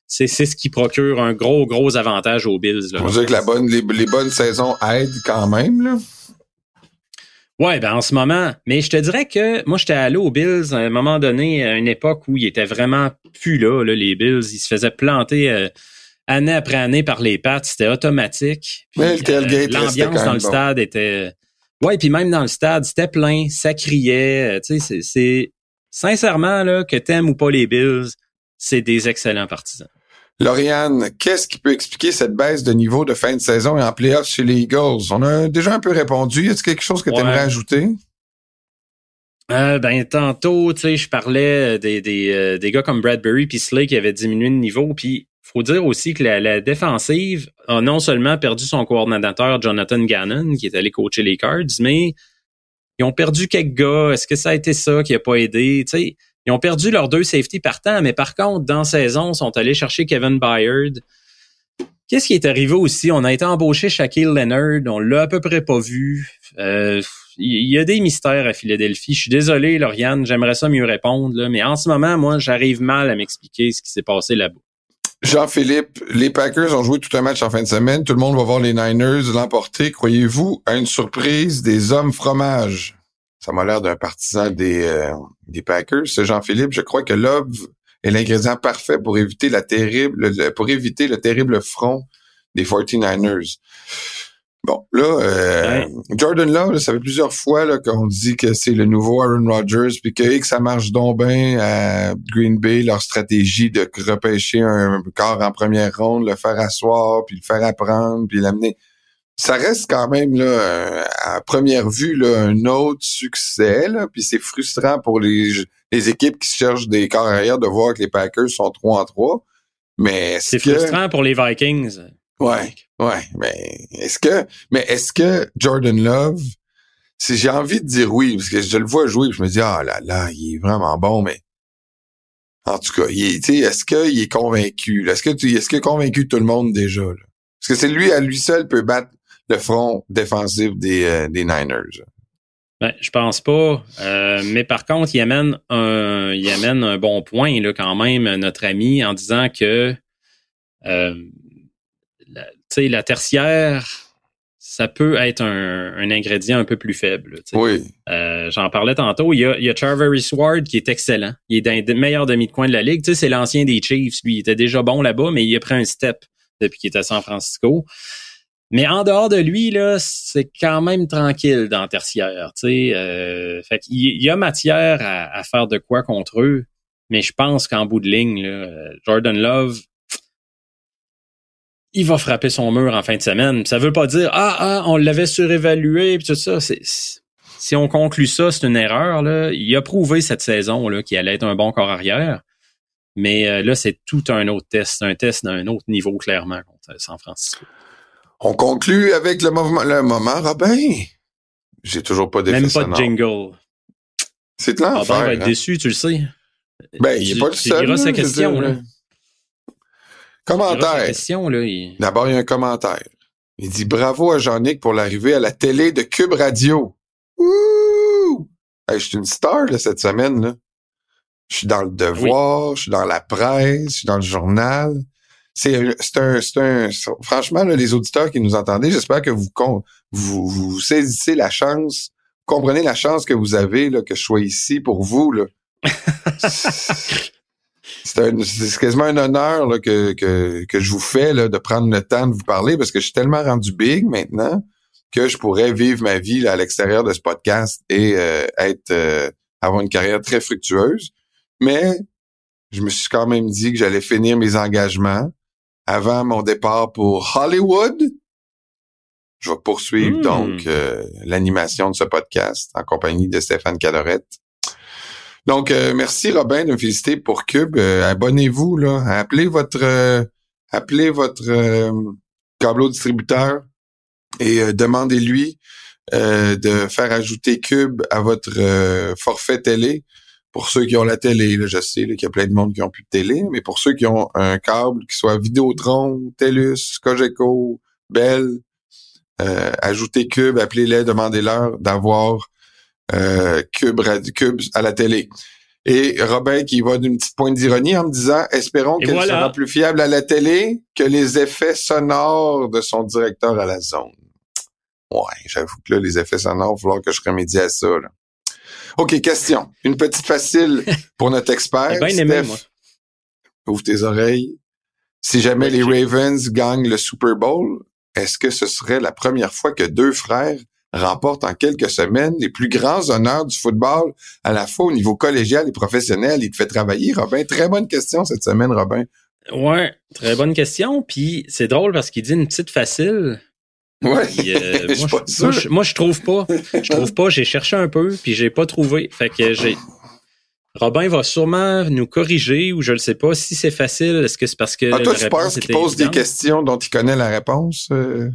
c'est ce qui procure un gros gros avantage aux Bills. Là. On dirait que la bonne, les, les bonnes saisons aident quand même, là. Ouais, ben en ce moment. Mais je te dirais que moi, j'étais allé aux Bills à un moment donné, à une époque où ils étaient vraiment plus là, là, les Bills. Ils se faisaient planter euh, année après année par les pattes. C'était automatique. Puis, Mais le tailgate L'ambiance dans le bon. stade était... Ouais, puis même dans le stade, c'était plein, ça criait. euh, Tu sais, c'est-. Sincèrement, là, que t'aimes ou pas les Bills, c'est des excellents partisans. Lauriane, qu'est-ce qui peut expliquer cette baisse de niveau de fin de saison et en playoffs chez les Eagles? On a déjà un peu répondu. Y a-t-il quelque chose que tu aimerais ajouter? Euh, ben tantôt, tu sais, je parlais des, des, euh, des gars comme Bradbury puis Slay qui avaient diminué de niveau. Puis faut dire aussi que la, défensive a non seulement perdu son coordonnateur Jonathan Gannon, qui est allé coacher les Cards, mais ils ont perdu quelques gars. Est-ce que ça a été ça qui a pas aidé? Ils ont perdu leurs deux safety partants, mais par contre, dans saison, ils sont allés chercher Kevin Byard. Qu'est-ce qui est arrivé aussi? On a été embauché Shaquille Leonard, on l'a à peu près pas vu. Euh, il y a des mystères à Philadelphie. Je suis désolé, Lauriane, j'aimerais ça mieux répondre, là, mais en ce moment, moi, j'arrive mal à m'expliquer ce qui s'est passé là-bas. Jean-Philippe, les Packers ont joué tout un match en fin de semaine. Tout le monde va voir les Niners l'emporter. Croyez-vous à une surprise des hommes fromage? Ça m'a l'air d'un partisan des, euh, des Packers. Ce Jean-Philippe, je crois que Love est l'ingrédient parfait pour éviter la terrible, le- pour éviter le terrible front des 49ers. Bon, là, euh, Jordan Love, là, ça fait plusieurs fois là, qu'on dit que c'est le nouveau Aaron Rodgers, puis que, que ça marche donc bien à Green Bay, leur stratégie de repêcher un corps en première ronde, le faire asseoir, puis le faire apprendre, puis l'amener. Ça reste quand même là, euh, à première vue là, un autre succès, là, puis c'est frustrant pour les, les équipes qui cherchent des corps arrière de voir que les Packers sont 3 en 3. Mais C'est frustrant pour les Vikings. Ouais, ouais, mais est-ce que, mais est-ce que Jordan Love, si j'ai envie de dire oui, parce que je le vois jouer, je me dis ah là là, il est vraiment bon, mais en tout cas, il est, est-ce qu'il est convaincu? Est-ce que tu, est-ce qu'il a convaincu tout le monde déjà là? Parce que c'est lui à lui seul peut battre le front défensif des euh, des Niners. Ben, je pense pas. Euh, mais par contre, il amène un, il amène un bon point là, quand même, notre ami, en disant que euh, sais, la tertiaire, ça peut être un, un ingrédient un peu plus faible. Oui. Euh, J'en parlais tantôt. Il y a, il y a Charvery Sword qui est excellent. Il est dans les meilleurs demi de coin de la ligue. Tu sais, c'est l'ancien des Chiefs. Lui, il était déjà bon là-bas, mais il a pris un step depuis qu'il était à San Francisco. Mais en dehors de lui, là, c'est quand même tranquille dans le tertiaire. Tu sais, euh, fait qu'il il y a matière à, à faire de quoi contre eux. Mais je pense qu'en bout de ligne, là, euh, Jordan Love, il va frapper son mur en fin de semaine. Ça veut pas dire ah ah on l'avait surévalué puis tout ça. Si on conclut ça, c'est une erreur. Là. Il a prouvé cette saison là qu'il allait être un bon corps arrière. Mais euh, là, c'est tout un autre test, un test d'un autre niveau clairement contre San Francisco. On conclut avec le mouvement, le moment, Robin. J'ai toujours pas d'effet Même pas de jingle. C'est de Robin l'enfer. va être hein. déçu, tu le sais. Ben, il Tu- est pas le tu seul. liras sa question, là. là. Tu liras sa Commentaire. il- D'abord, il y a un commentaire. Il dit bravo à Jean-Nic pour l'arrivée à la télé de Cube Radio. Ouh! Hey, je suis une star là, cette semaine. Là. Je suis dans le devoir, je suis dans la presse, je suis dans le journal. C'est un, c'est un, franchement, là, les auditeurs qui nous entendez, j'espère que vous, vous, vous saisissez la chance, comprenez la chance que vous avez là, que je sois ici pour vous. Là. c'est quasiment un honneur là, que, que, que je vous fais là, de prendre le temps de vous parler parce que je suis tellement rendu big maintenant que je pourrais vivre ma vie là, à l'extérieur de ce podcast et euh, être euh, avoir une carrière très fructueuse. Mais je me suis quand même dit que j'allais finir mes engagements avant mon départ pour Hollywood. Je vais poursuivre Hmm. donc euh, l'animation de ce podcast en compagnie de Stéphane Cadorette. Donc, euh, merci Robin de me féliciter pour Cube. Euh, Abonnez-vous, là. Appelez votre euh, appelez votre euh, câbleau distributeur et euh, demandez-lui euh, de faire ajouter Cube à votre forfait télé. Pour ceux qui ont la télé, là, je sais qu'il y a plein de monde qui ont plus de télé, mais pour ceux qui ont un câble, qui soit Vidéotron, TELUS, Cogeco, Bell, ajoutez Cube, appelez-les, demandez-leur d'avoir euh, Cube, Cube à la télé. Et Robin qui va d'une petite pointe d'ironie en me disant espérons qu'elle voilà. sera plus fiable à la télé que les effets sonores de son directeur à la zone. Ouais, j'avoue que là, les effets sonores, il va falloir que je remédie à ça. Là. OK, question. Une petite facile pour notre expert. Bien aimé, Steph. moi. Ouvre tes oreilles. Si jamais Ouais, les Ravens gagnent le Super Bowl, est-ce que ce serait la première fois que deux frères remportent en quelques semaines les plus grands honneurs du football, à la fois au niveau collégial et professionnel? Il te fait travailler, Robin. Très bonne question cette semaine, Robin. Ouais, très bonne question. Puis c'est drôle parce qu'il dit une petite facile. Ouais, Puis, euh, moi, pas je, sûr. moi, je, moi, je trouve pas. Je trouve pas. J'ai cherché un peu, puis j'ai pas trouvé. Fait que j'ai. Robin va sûrement nous corriger ou je le sais pas. Si c'est facile, est-ce que c'est parce que. Ah, toi, tu penses qu'il pose des questions dont il connaît la réponse? euh?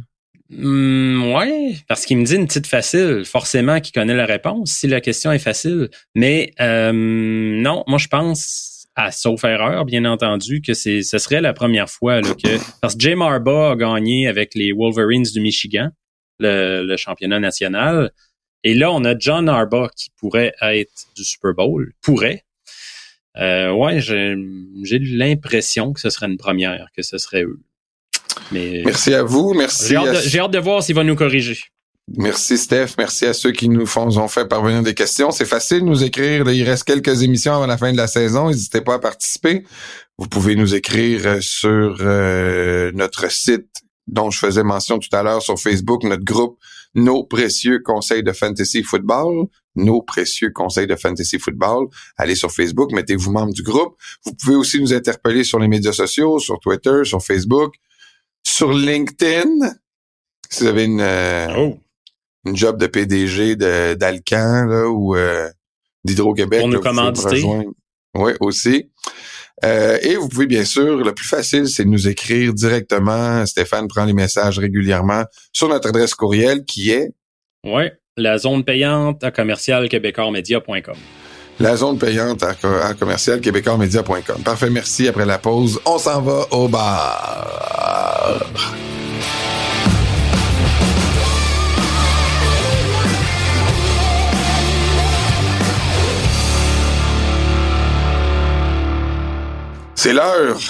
Hmm, ouais, parce qu'il me dit une petite facile. Forcément qu'il connaît la réponse si la question est facile. Mais euh, non, moi je pense, à sauf erreur, bien entendu, que ce serait la première fois que. Parce que Jay Marba a gagné avec les Wolverines du Michigan, le, championnat national. Et là, on a John Arba qui pourrait être du Super Bowl. Pourrait. Euh, ouais, j'ai l'impression que ce serait une première, que ce serait eux. Mais Merci à vous. Merci j'ai hâte, de- j'ai hâte de voir s'il va nous corriger. Merci Steph, merci à ceux qui nous font, ont fait parvenir des questions. C'est facile de nous écrire. il reste quelques émissions avant la fin de la saison. N'hésitez pas à participer. Vous pouvez nous écrire euh, sur euh, notre site dont je faisais mention tout à l'heure sur Facebook, notre groupe Nos précieux conseils de fantasy football. Nos précieux conseils de fantasy football. Allez sur Facebook, mettez-vous membre du groupe. Vous pouvez aussi nous interpeller sur les médias sociaux, sur Twitter, sur Facebook, sur LinkedIn. Si vous avez une, euh, Oh. une job de PDG de d'Alcan là ou euh, d'Hydro-Québec. Pour nous rejoindre. Oui, aussi. Euh, et vous pouvez bien sûr, le plus facile, c'est de nous écrire directement. Stéphane prend les messages régulièrement sur notre adresse courriel qui est Ouais. La zone payante à commercial québécoismedia.com. la zone payante à, à commercial québécoismedia.com. Parfait, merci. Après la pause, on s'en va au bar. C'est l'heure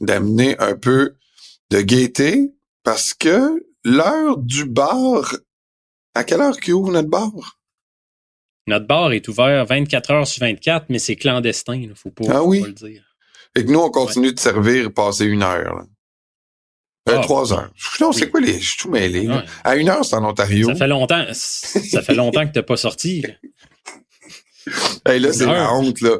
d'amener un peu de gaieté parce que l'heure du bar, à quelle heure qu'il ouvre notre bar? Notre bar est ouvert 24 heures sur 24, mais c'est clandestin, il faut pas, Ah faut oui? pas le dire. Et que nous, on continue de servir passer une heure. Là. Euh, Ah, trois heures. Non, c'est Oui. quoi les... Je suis tout mêlé. Ouais. À une heure, c'est en Ontario. Ça fait longtemps, ça fait longtemps que t'as pas sorti. là. Hey, là, c'est la honte, là.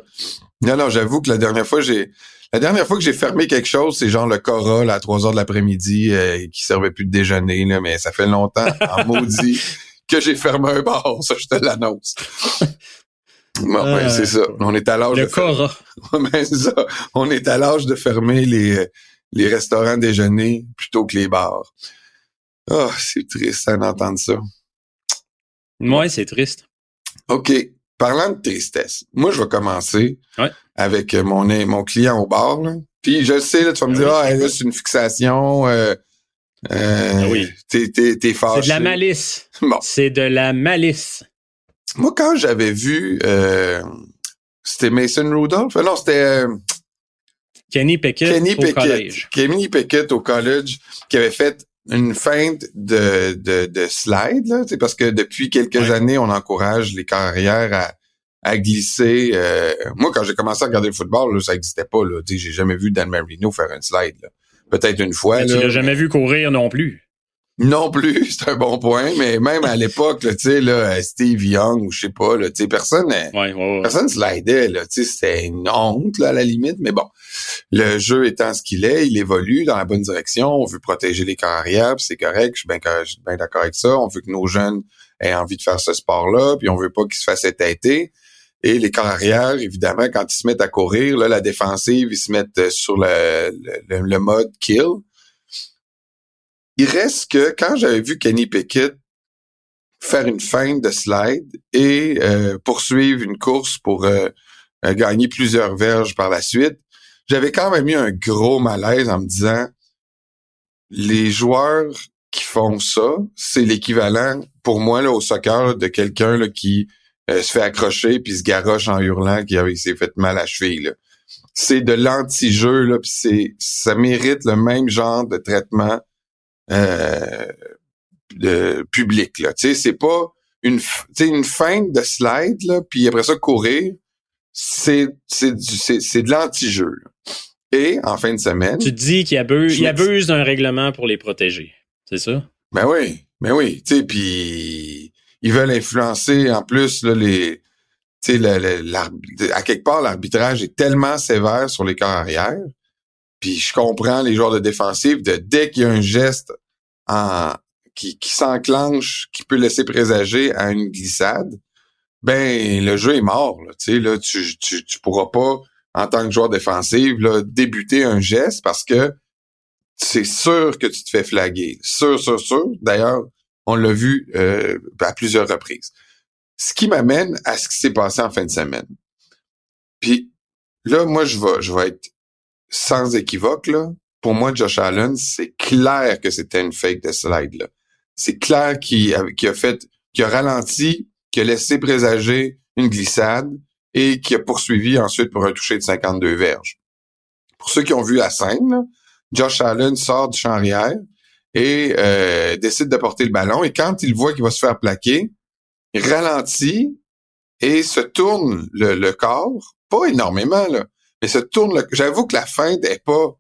Non, non, j'avoue que la dernière fois, j'ai... La dernière fois que j'ai fermé quelque chose, c'est genre le Cora, là, à 3 heures de l'après-midi, euh, qui servait plus de déjeuner, là, mais ça fait longtemps, en maudit, que j'ai fermé un bar. Ça, je te l'annonce. Bon, ben, Euh, c'est ça. On est à l'âge de fer- Cora. Ben, ça. On est à l'âge de fermer les, les restaurants déjeuner plutôt que les bars. Ah, c'est triste hein, d'entendre ça. Ouais, c'est triste. OK. Parlant de tristesse, moi, je vais commencer Ouais. avec mon, mon client au bar. Là. Puis je sais, là, tu vas me Ah dire, ah, là, c'est une fixation. Euh, euh, Ah oui. T'es, t'es, t'es C'est fâché. de la malice. Bon. C'est de la malice. Moi, quand j'avais vu, euh, c'était Mason Rudolph. Non, c'était euh, Kenny Pickett Kenny au Pickett. collège. Kenny Pickett au college qui avait fait une feinte de, de, de slide, là, c'est parce que depuis quelques Ouais. années, on encourage les carrières à, à glisser. euh, moi, quand j'ai commencé à regarder le football, là, ça n'existait pas. Là, Tu sais, j'ai jamais vu Dan Marino faire un slide. là. Peut-être une fois. Mais tu l'as jamais vu courir non plus. non plus, c'est un bon point, mais même à l'époque, tu sais, là, Steve Young ou je sais pas, là, tu sais, personne, euh, Ouais, ouais, ouais. personne slidait, là, tu sais, c'était une honte, là, à la limite, mais bon, le jeu étant ce qu'il est, il évolue dans la bonne direction, on veut protéger les carrières, c'est correct, je suis bien, je suis bien d'accord avec ça, on veut que nos jeunes aient envie de faire ce sport-là, puis on veut pas qu'ils se fassent étêter, et les carrières, évidemment, quand ils se mettent à courir, là, la défensive, ils se mettent euh, sur le, le, le mode kill, il reste que quand j'avais vu Kenny Pickett faire une feinte de slide et euh, poursuivre une course pour euh, euh, gagner plusieurs verges par la suite, j'avais quand même eu un gros malaise en me disant les joueurs qui font ça, c'est l'équivalent pour moi là, au soccer de quelqu'un qui euh, se fait accrocher puis se garoche en hurlant qu'il s'est fait mal à la cheville. là. C'est de l'anti-jeu, là, puis c'est ça mérite le même genre de traitement euh, de public là tu sais c'est pas une une feinte de slide là puis après ça courir c'est c'est du- c'est c'est de l'anti-jeu là. et en fin de semaine Tu te dis qu'il abuse, il abuse d'un règlement pour les protéger. C'est ça? ben oui ben oui tu sais puis ils veulent influencer en plus là les tu sais à quelque part l'arbitrage est tellement sévère sur les corps arrière puis je comprends les joueurs de défensive de dès qu'il y a un geste qui, s'enclenche, qui peut laisser présager à une glissade, ben le jeu est mort. Là, là, tu, tu, tu pourras pas, en tant que joueur défensif, là, débuter un geste parce que c'est sûr que tu te fais flaguer. Sûr, sûr, sûr. D'ailleurs, on l'a vu euh, à plusieurs reprises. Ce qui m'amène à ce qui s'est passé en fin de semaine. Puis là, moi, je vais, je vais être sans équivoque, là. Pour moi, Josh Allen, c'est clair que c'était une fake de slide, là. C'est clair qu'il a, qu'il fait, qu'il a ralenti, qu'il a laissé présager une glissade et qui a poursuivi ensuite pour un toucher de 52 verges. Pour ceux qui ont vu la scène, Josh Allen sort du champ et euh, décide de porter le ballon. Et quand il voit qu'il va se faire plaquer, il ralentit et se tourne le, le corps, pas énormément, là, mais se tourne le... J'avoue que la feinte n'est pas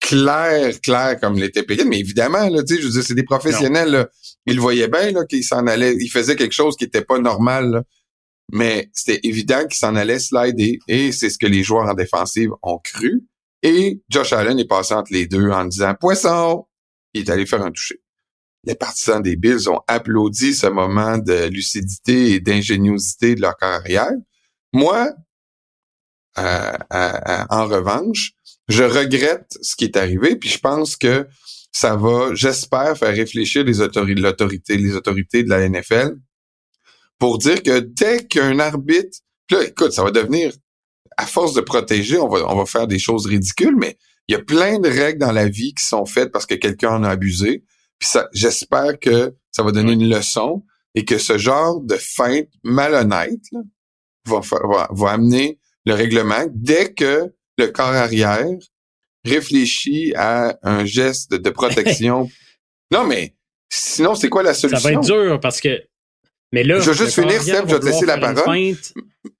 claire, claire comme l'était Pickett, mais évidemment, là, tu sais, je veux dire, c'est des professionnels, là. Ils le voyaient bien, là, qu'il s'en allait, il faisait quelque chose qui était pas normal, là. Mais c'était évident qu'il s'en allait slider et c'est ce que les joueurs en défensive ont cru. Et Josh Allen est passé entre les deux en disant Poisson! Il est allé faire un toucher. Les partisans des Bills ont applaudi ce moment de lucidité et d'ingéniosité de leur carrière. Moi, euh, euh, en revanche, je regrette ce qui est arrivé, puis je pense que ça va, j'espère, faire réfléchir les autorités, l'autorité, les autorités de la NFL pour dire que dès qu'un arbitre, puis là, écoute, ça va devenir, à force de protéger, on va, on va faire des choses ridicules, mais il y a plein de règles dans la vie qui sont faites parce que quelqu'un en a abusé. Puis ça, j'espère que ça va donner une leçon et que ce genre de feinte malhonnête là, va, va, va amener le règlement dès que le corps arrière réfléchi à un geste de protection. non, mais sinon, c'est quoi la solution? Ça va être dur parce que. Mais là, je vais juste finir, Steph, je vais te laisser la parole.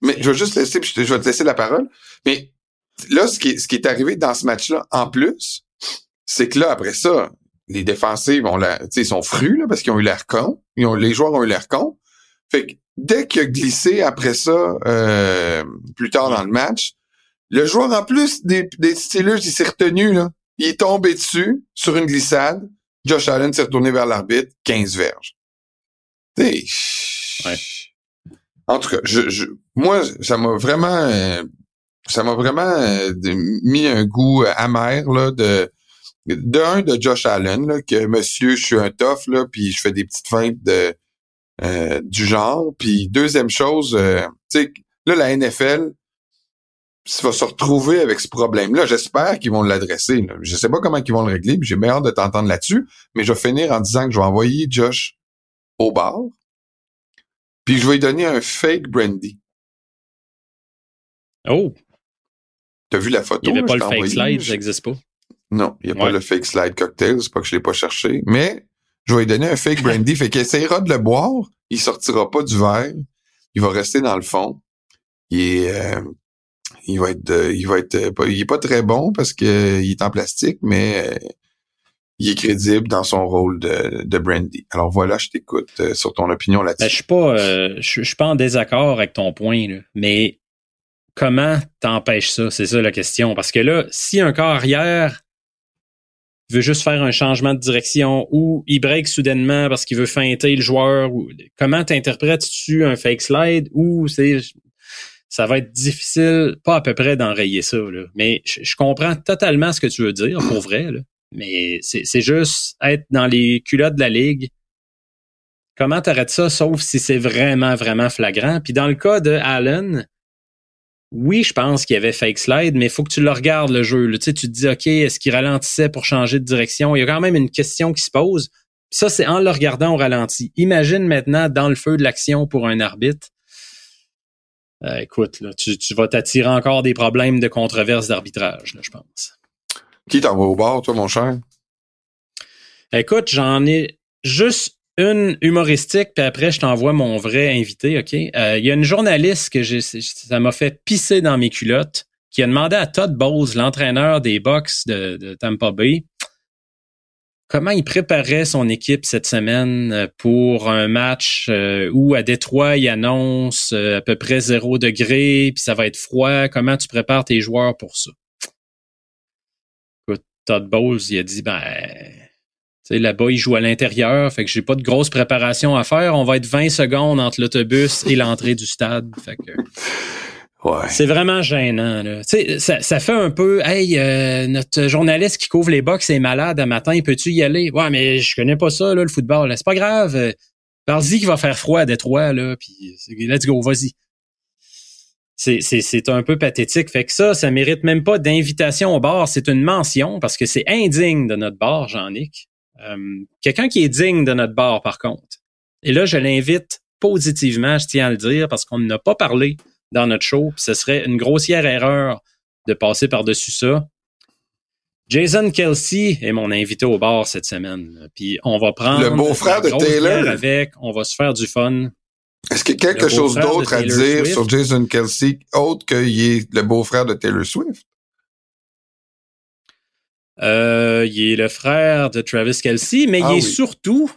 Mais je vais juste laisser, je vais te laisser la parole. Mais là, ce qui est, ce qui est arrivé dans ce match-là, en plus, c'est que là, après ça, les défensives ont sais, ils sont frus, là, parce qu'ils ont eu l'air cons. Ils ont, les joueurs ont eu l'air cons. Fait que dès qu'il a glissé après ça, euh, plus tard dans le match, le joueur, en plus des, des Steelers, il s'est retenu, là. Il est tombé dessus, sur une glissade. Josh Allen s'est retourné vers l'arbitre, 15 verges. Ouais. En tout cas, je, je, moi, ça m'a vraiment, euh, ça m'a vraiment euh, mis un goût amer là de d'un de Josh Allen là, que Monsieur, je suis un tough là, puis je fais des petites feintes de euh, du genre. Puis deuxième chose, euh, tu sais, là la NFL va se retrouver avec ce problème-là. J'espère qu'ils vont l'adresser. Je sais pas comment ils vont le régler, j'ai bien hâte de t'entendre là-dessus. Mais je vais finir en disant que je vais envoyer Josh au bar, puis je vais lui donner un fake brandy. Oh, T'as vu la photo? il n'y avait là, pas le fake slide, ça n'existe pas. Non, il n'y a pas le fake slide cocktail, c'est pas que je l'ai pas cherché. Mais je vais lui donner un fake brandy, fait qu'il essaiera de le boire, il sortira pas du verre, il va rester dans le fond. Il est, euh, il va être, de- il va être, euh, pas, il est pas très bon parce que euh, il est en plastique, mais euh, il est crédible dans son rôle de, de brandy. Alors voilà, je t'écoute euh, sur ton opinion Ben, là-dessus. je suis pas, euh, je je suis pas en désaccord avec ton point, là. mais comment t'empêches ça? C'est ça la question. Parce que là, si un corps arrière veut juste faire un changement de direction ou il break soudainement parce qu'il veut feinter le joueur, ou, comment t'interprètes-tu un fake slide ou c'est ça va être difficile, pas à peu près d'enrayer ça. Là. Mais je, comprends totalement ce que tu veux dire, pour vrai. Là. Mais c'est c'est juste être dans les culottes de la ligue, comment t'arrêtes ça, sauf si c'est vraiment, vraiment flagrant? Puis dans le cas de Allen, oui, je pense qu'il y avait fake slide, mais il faut que tu le regardes, le jeu. là. Tu sais, tu te dis, OK, est-ce qu'il ralentissait pour changer de direction? Il y a quand même une question qui se pose. Puis ça, c'est en le regardant au ralenti. Imagine maintenant dans le feu de l'action pour un arbitre. Euh, écoute, là, tu, tu vas t'attirer encore des problèmes de controverse d'arbitrage, là, je pense. Qui t'envoie au bar, toi, mon cher? Écoute, j'en ai juste une humoristique, puis après, je t'envoie mon vrai invité, OK? Euh, Il y a une journaliste que j'ai, ça m'a fait pisser dans mes culottes, qui a demandé à Todd Bowles, l'entraîneur des Bucks de, Tampa Bay, comment il préparait son équipe cette semaine euh, pour un match euh, où à Détroit, il annonce à peu près zéro degré, puis ça va être froid. Comment tu prépares tes joueurs pour ça? Écoute, Todd Bowles, il a dit, ben, là-bas, il joue à l'intérieur, fait que j'ai pas de grosse préparation à faire. On va être 20 secondes entre l'autobus et l'entrée du stade. Fait que Ouais. c'est vraiment gênant. Là. Ça, ça fait un peu, hey, euh, notre journaliste qui couvre les box est malade un matin, peux-tu y aller? Ouais, mais je connais pas ça, là, le football. C'est pas grave. Euh, Parle-y qu'il va faire froid à Détroit, là, puis let's go, vas-y. C'est, c'est, c'est un peu pathétique. Fait que ça, ça mérite même pas d'invitation au bar. C'est une mention parce que c'est indigne de notre bar, Jean-Nic. Euh, quelqu'un qui est digne de notre bar, par contre. Et là, je l'invite positivement, je tiens à le dire, parce qu'on n'a pas parlé dans notre show, puis ce serait une grossière erreur de passer par-dessus ça. Jason Kelsey est mon invité au bar cette semaine. Puis on va prendre Le beau-frère de Taylor. avec, on va se faire du fun. Est-ce qu'il y a quelque chose d'autre à dire Swift. sur Jason Kelsey autre qu'il est le beau-frère de Taylor Swift? Euh, il est le frère de Travis Kelsey, mais Ah il est oui. surtout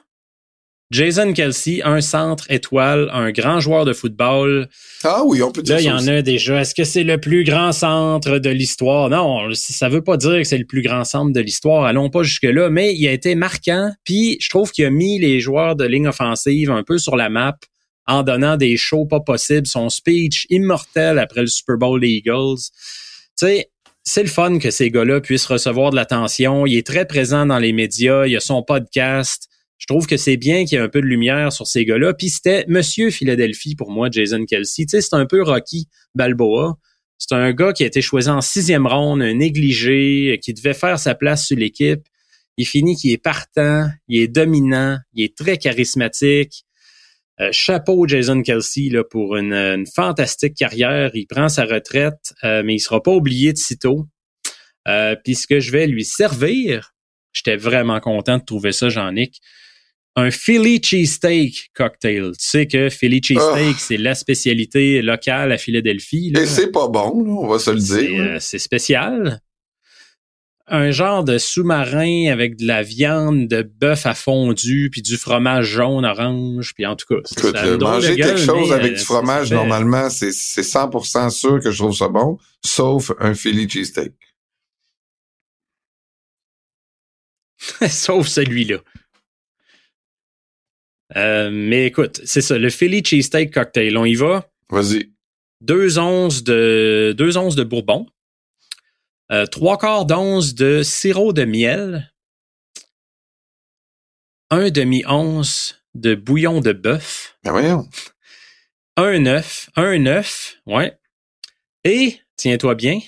Jason Kelsey, un centre étoile, un grand joueur de football. Ah oui, on peut dire Là, il y en aussi. a déjà. Est-ce que c'est le plus grand centre de l'histoire? Non, ça veut pas dire que c'est le plus grand centre de l'histoire. Allons pas jusque-là, mais il a été marquant. Puis, je trouve qu'il a mis les joueurs de ligne offensive un peu sur la map en donnant des shows pas possibles. Son speech immortel après le Super Bowl des Eagles. Tu sais, c'est le fun que ces gars-là puissent recevoir de l'attention. Il est très présent dans les médias. Il a son podcast. Je trouve que c'est bien qu'il y ait un peu de lumière sur ces gars-là. Puis c'était Monsieur Philadelphie pour moi, Jason Kelsey. Tu c'est un peu Rocky Balboa. C'est un gars qui a été choisi en sixième ronde, négligé, qui devait faire sa place sur l'équipe. Il finit qu'il est partant, il est dominant, il est très charismatique. Euh, chapeau Jason Kelsey là, pour une, une fantastique carrière. Il prend sa retraite, euh, mais il sera pas oublié de sitôt. Euh, Puis ce que je vais lui servir, j'étais vraiment content de trouver ça, Jean-Nic. Un Philly cheesesteak cocktail. Tu sais que Philly cheesesteak, Oh. c'est la spécialité locale à Philadelphie. là. Et c'est pas bon, là, on va se le dire. euh, c'est spécial. Un genre de sous-marin avec de la viande de bœuf à fondu, puis du fromage jaune orange, puis en tout cas, c'est- Écoute, ça euh, manger gueule, quelque chose avec du fromage, fait- normalement, c'est c'est 100% sûr que je trouve ça bon, sauf un Philly cheesesteak. Sauf celui-là. Euh, mais écoute, c'est ça, le Philly Cheesesteak Cocktail, on y va. Vas-y. Deux onces de, deux onces de bourbon, euh, trois quarts d'once de sirop de miel, un demi-once de bouillon de bœuf, Ben voyons. un œuf, un œuf, ouais, et, tiens-toi bien,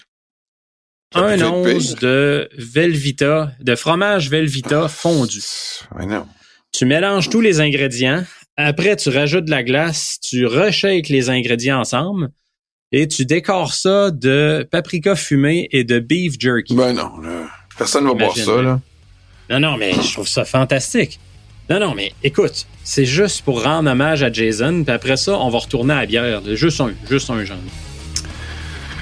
Ça un once de Velvita, de fromage Velvita fondu. Ben non. Tu mélanges tous les ingrédients. Après, tu rajoutes de la glace, tu reshakes les ingrédients ensemble et tu décores ça de paprika fumé et de beef jerky. Ben non, là. Personne va boire ça, là. Non, non, mais je trouve ça fantastique. Non, non, mais écoute, c'est juste pour rendre hommage à Jason, puis après ça, on va retourner à la bière. Juste un, juste un genre.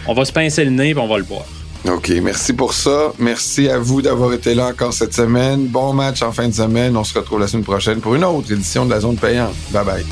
On va se pincer le nez, puis on va le boire. OK, merci pour ça. Merci à vous d'avoir été là encore cette semaine. Bon match en fin de semaine. On se retrouve la semaine prochaine pour une autre édition de la zone payante. Bye bye.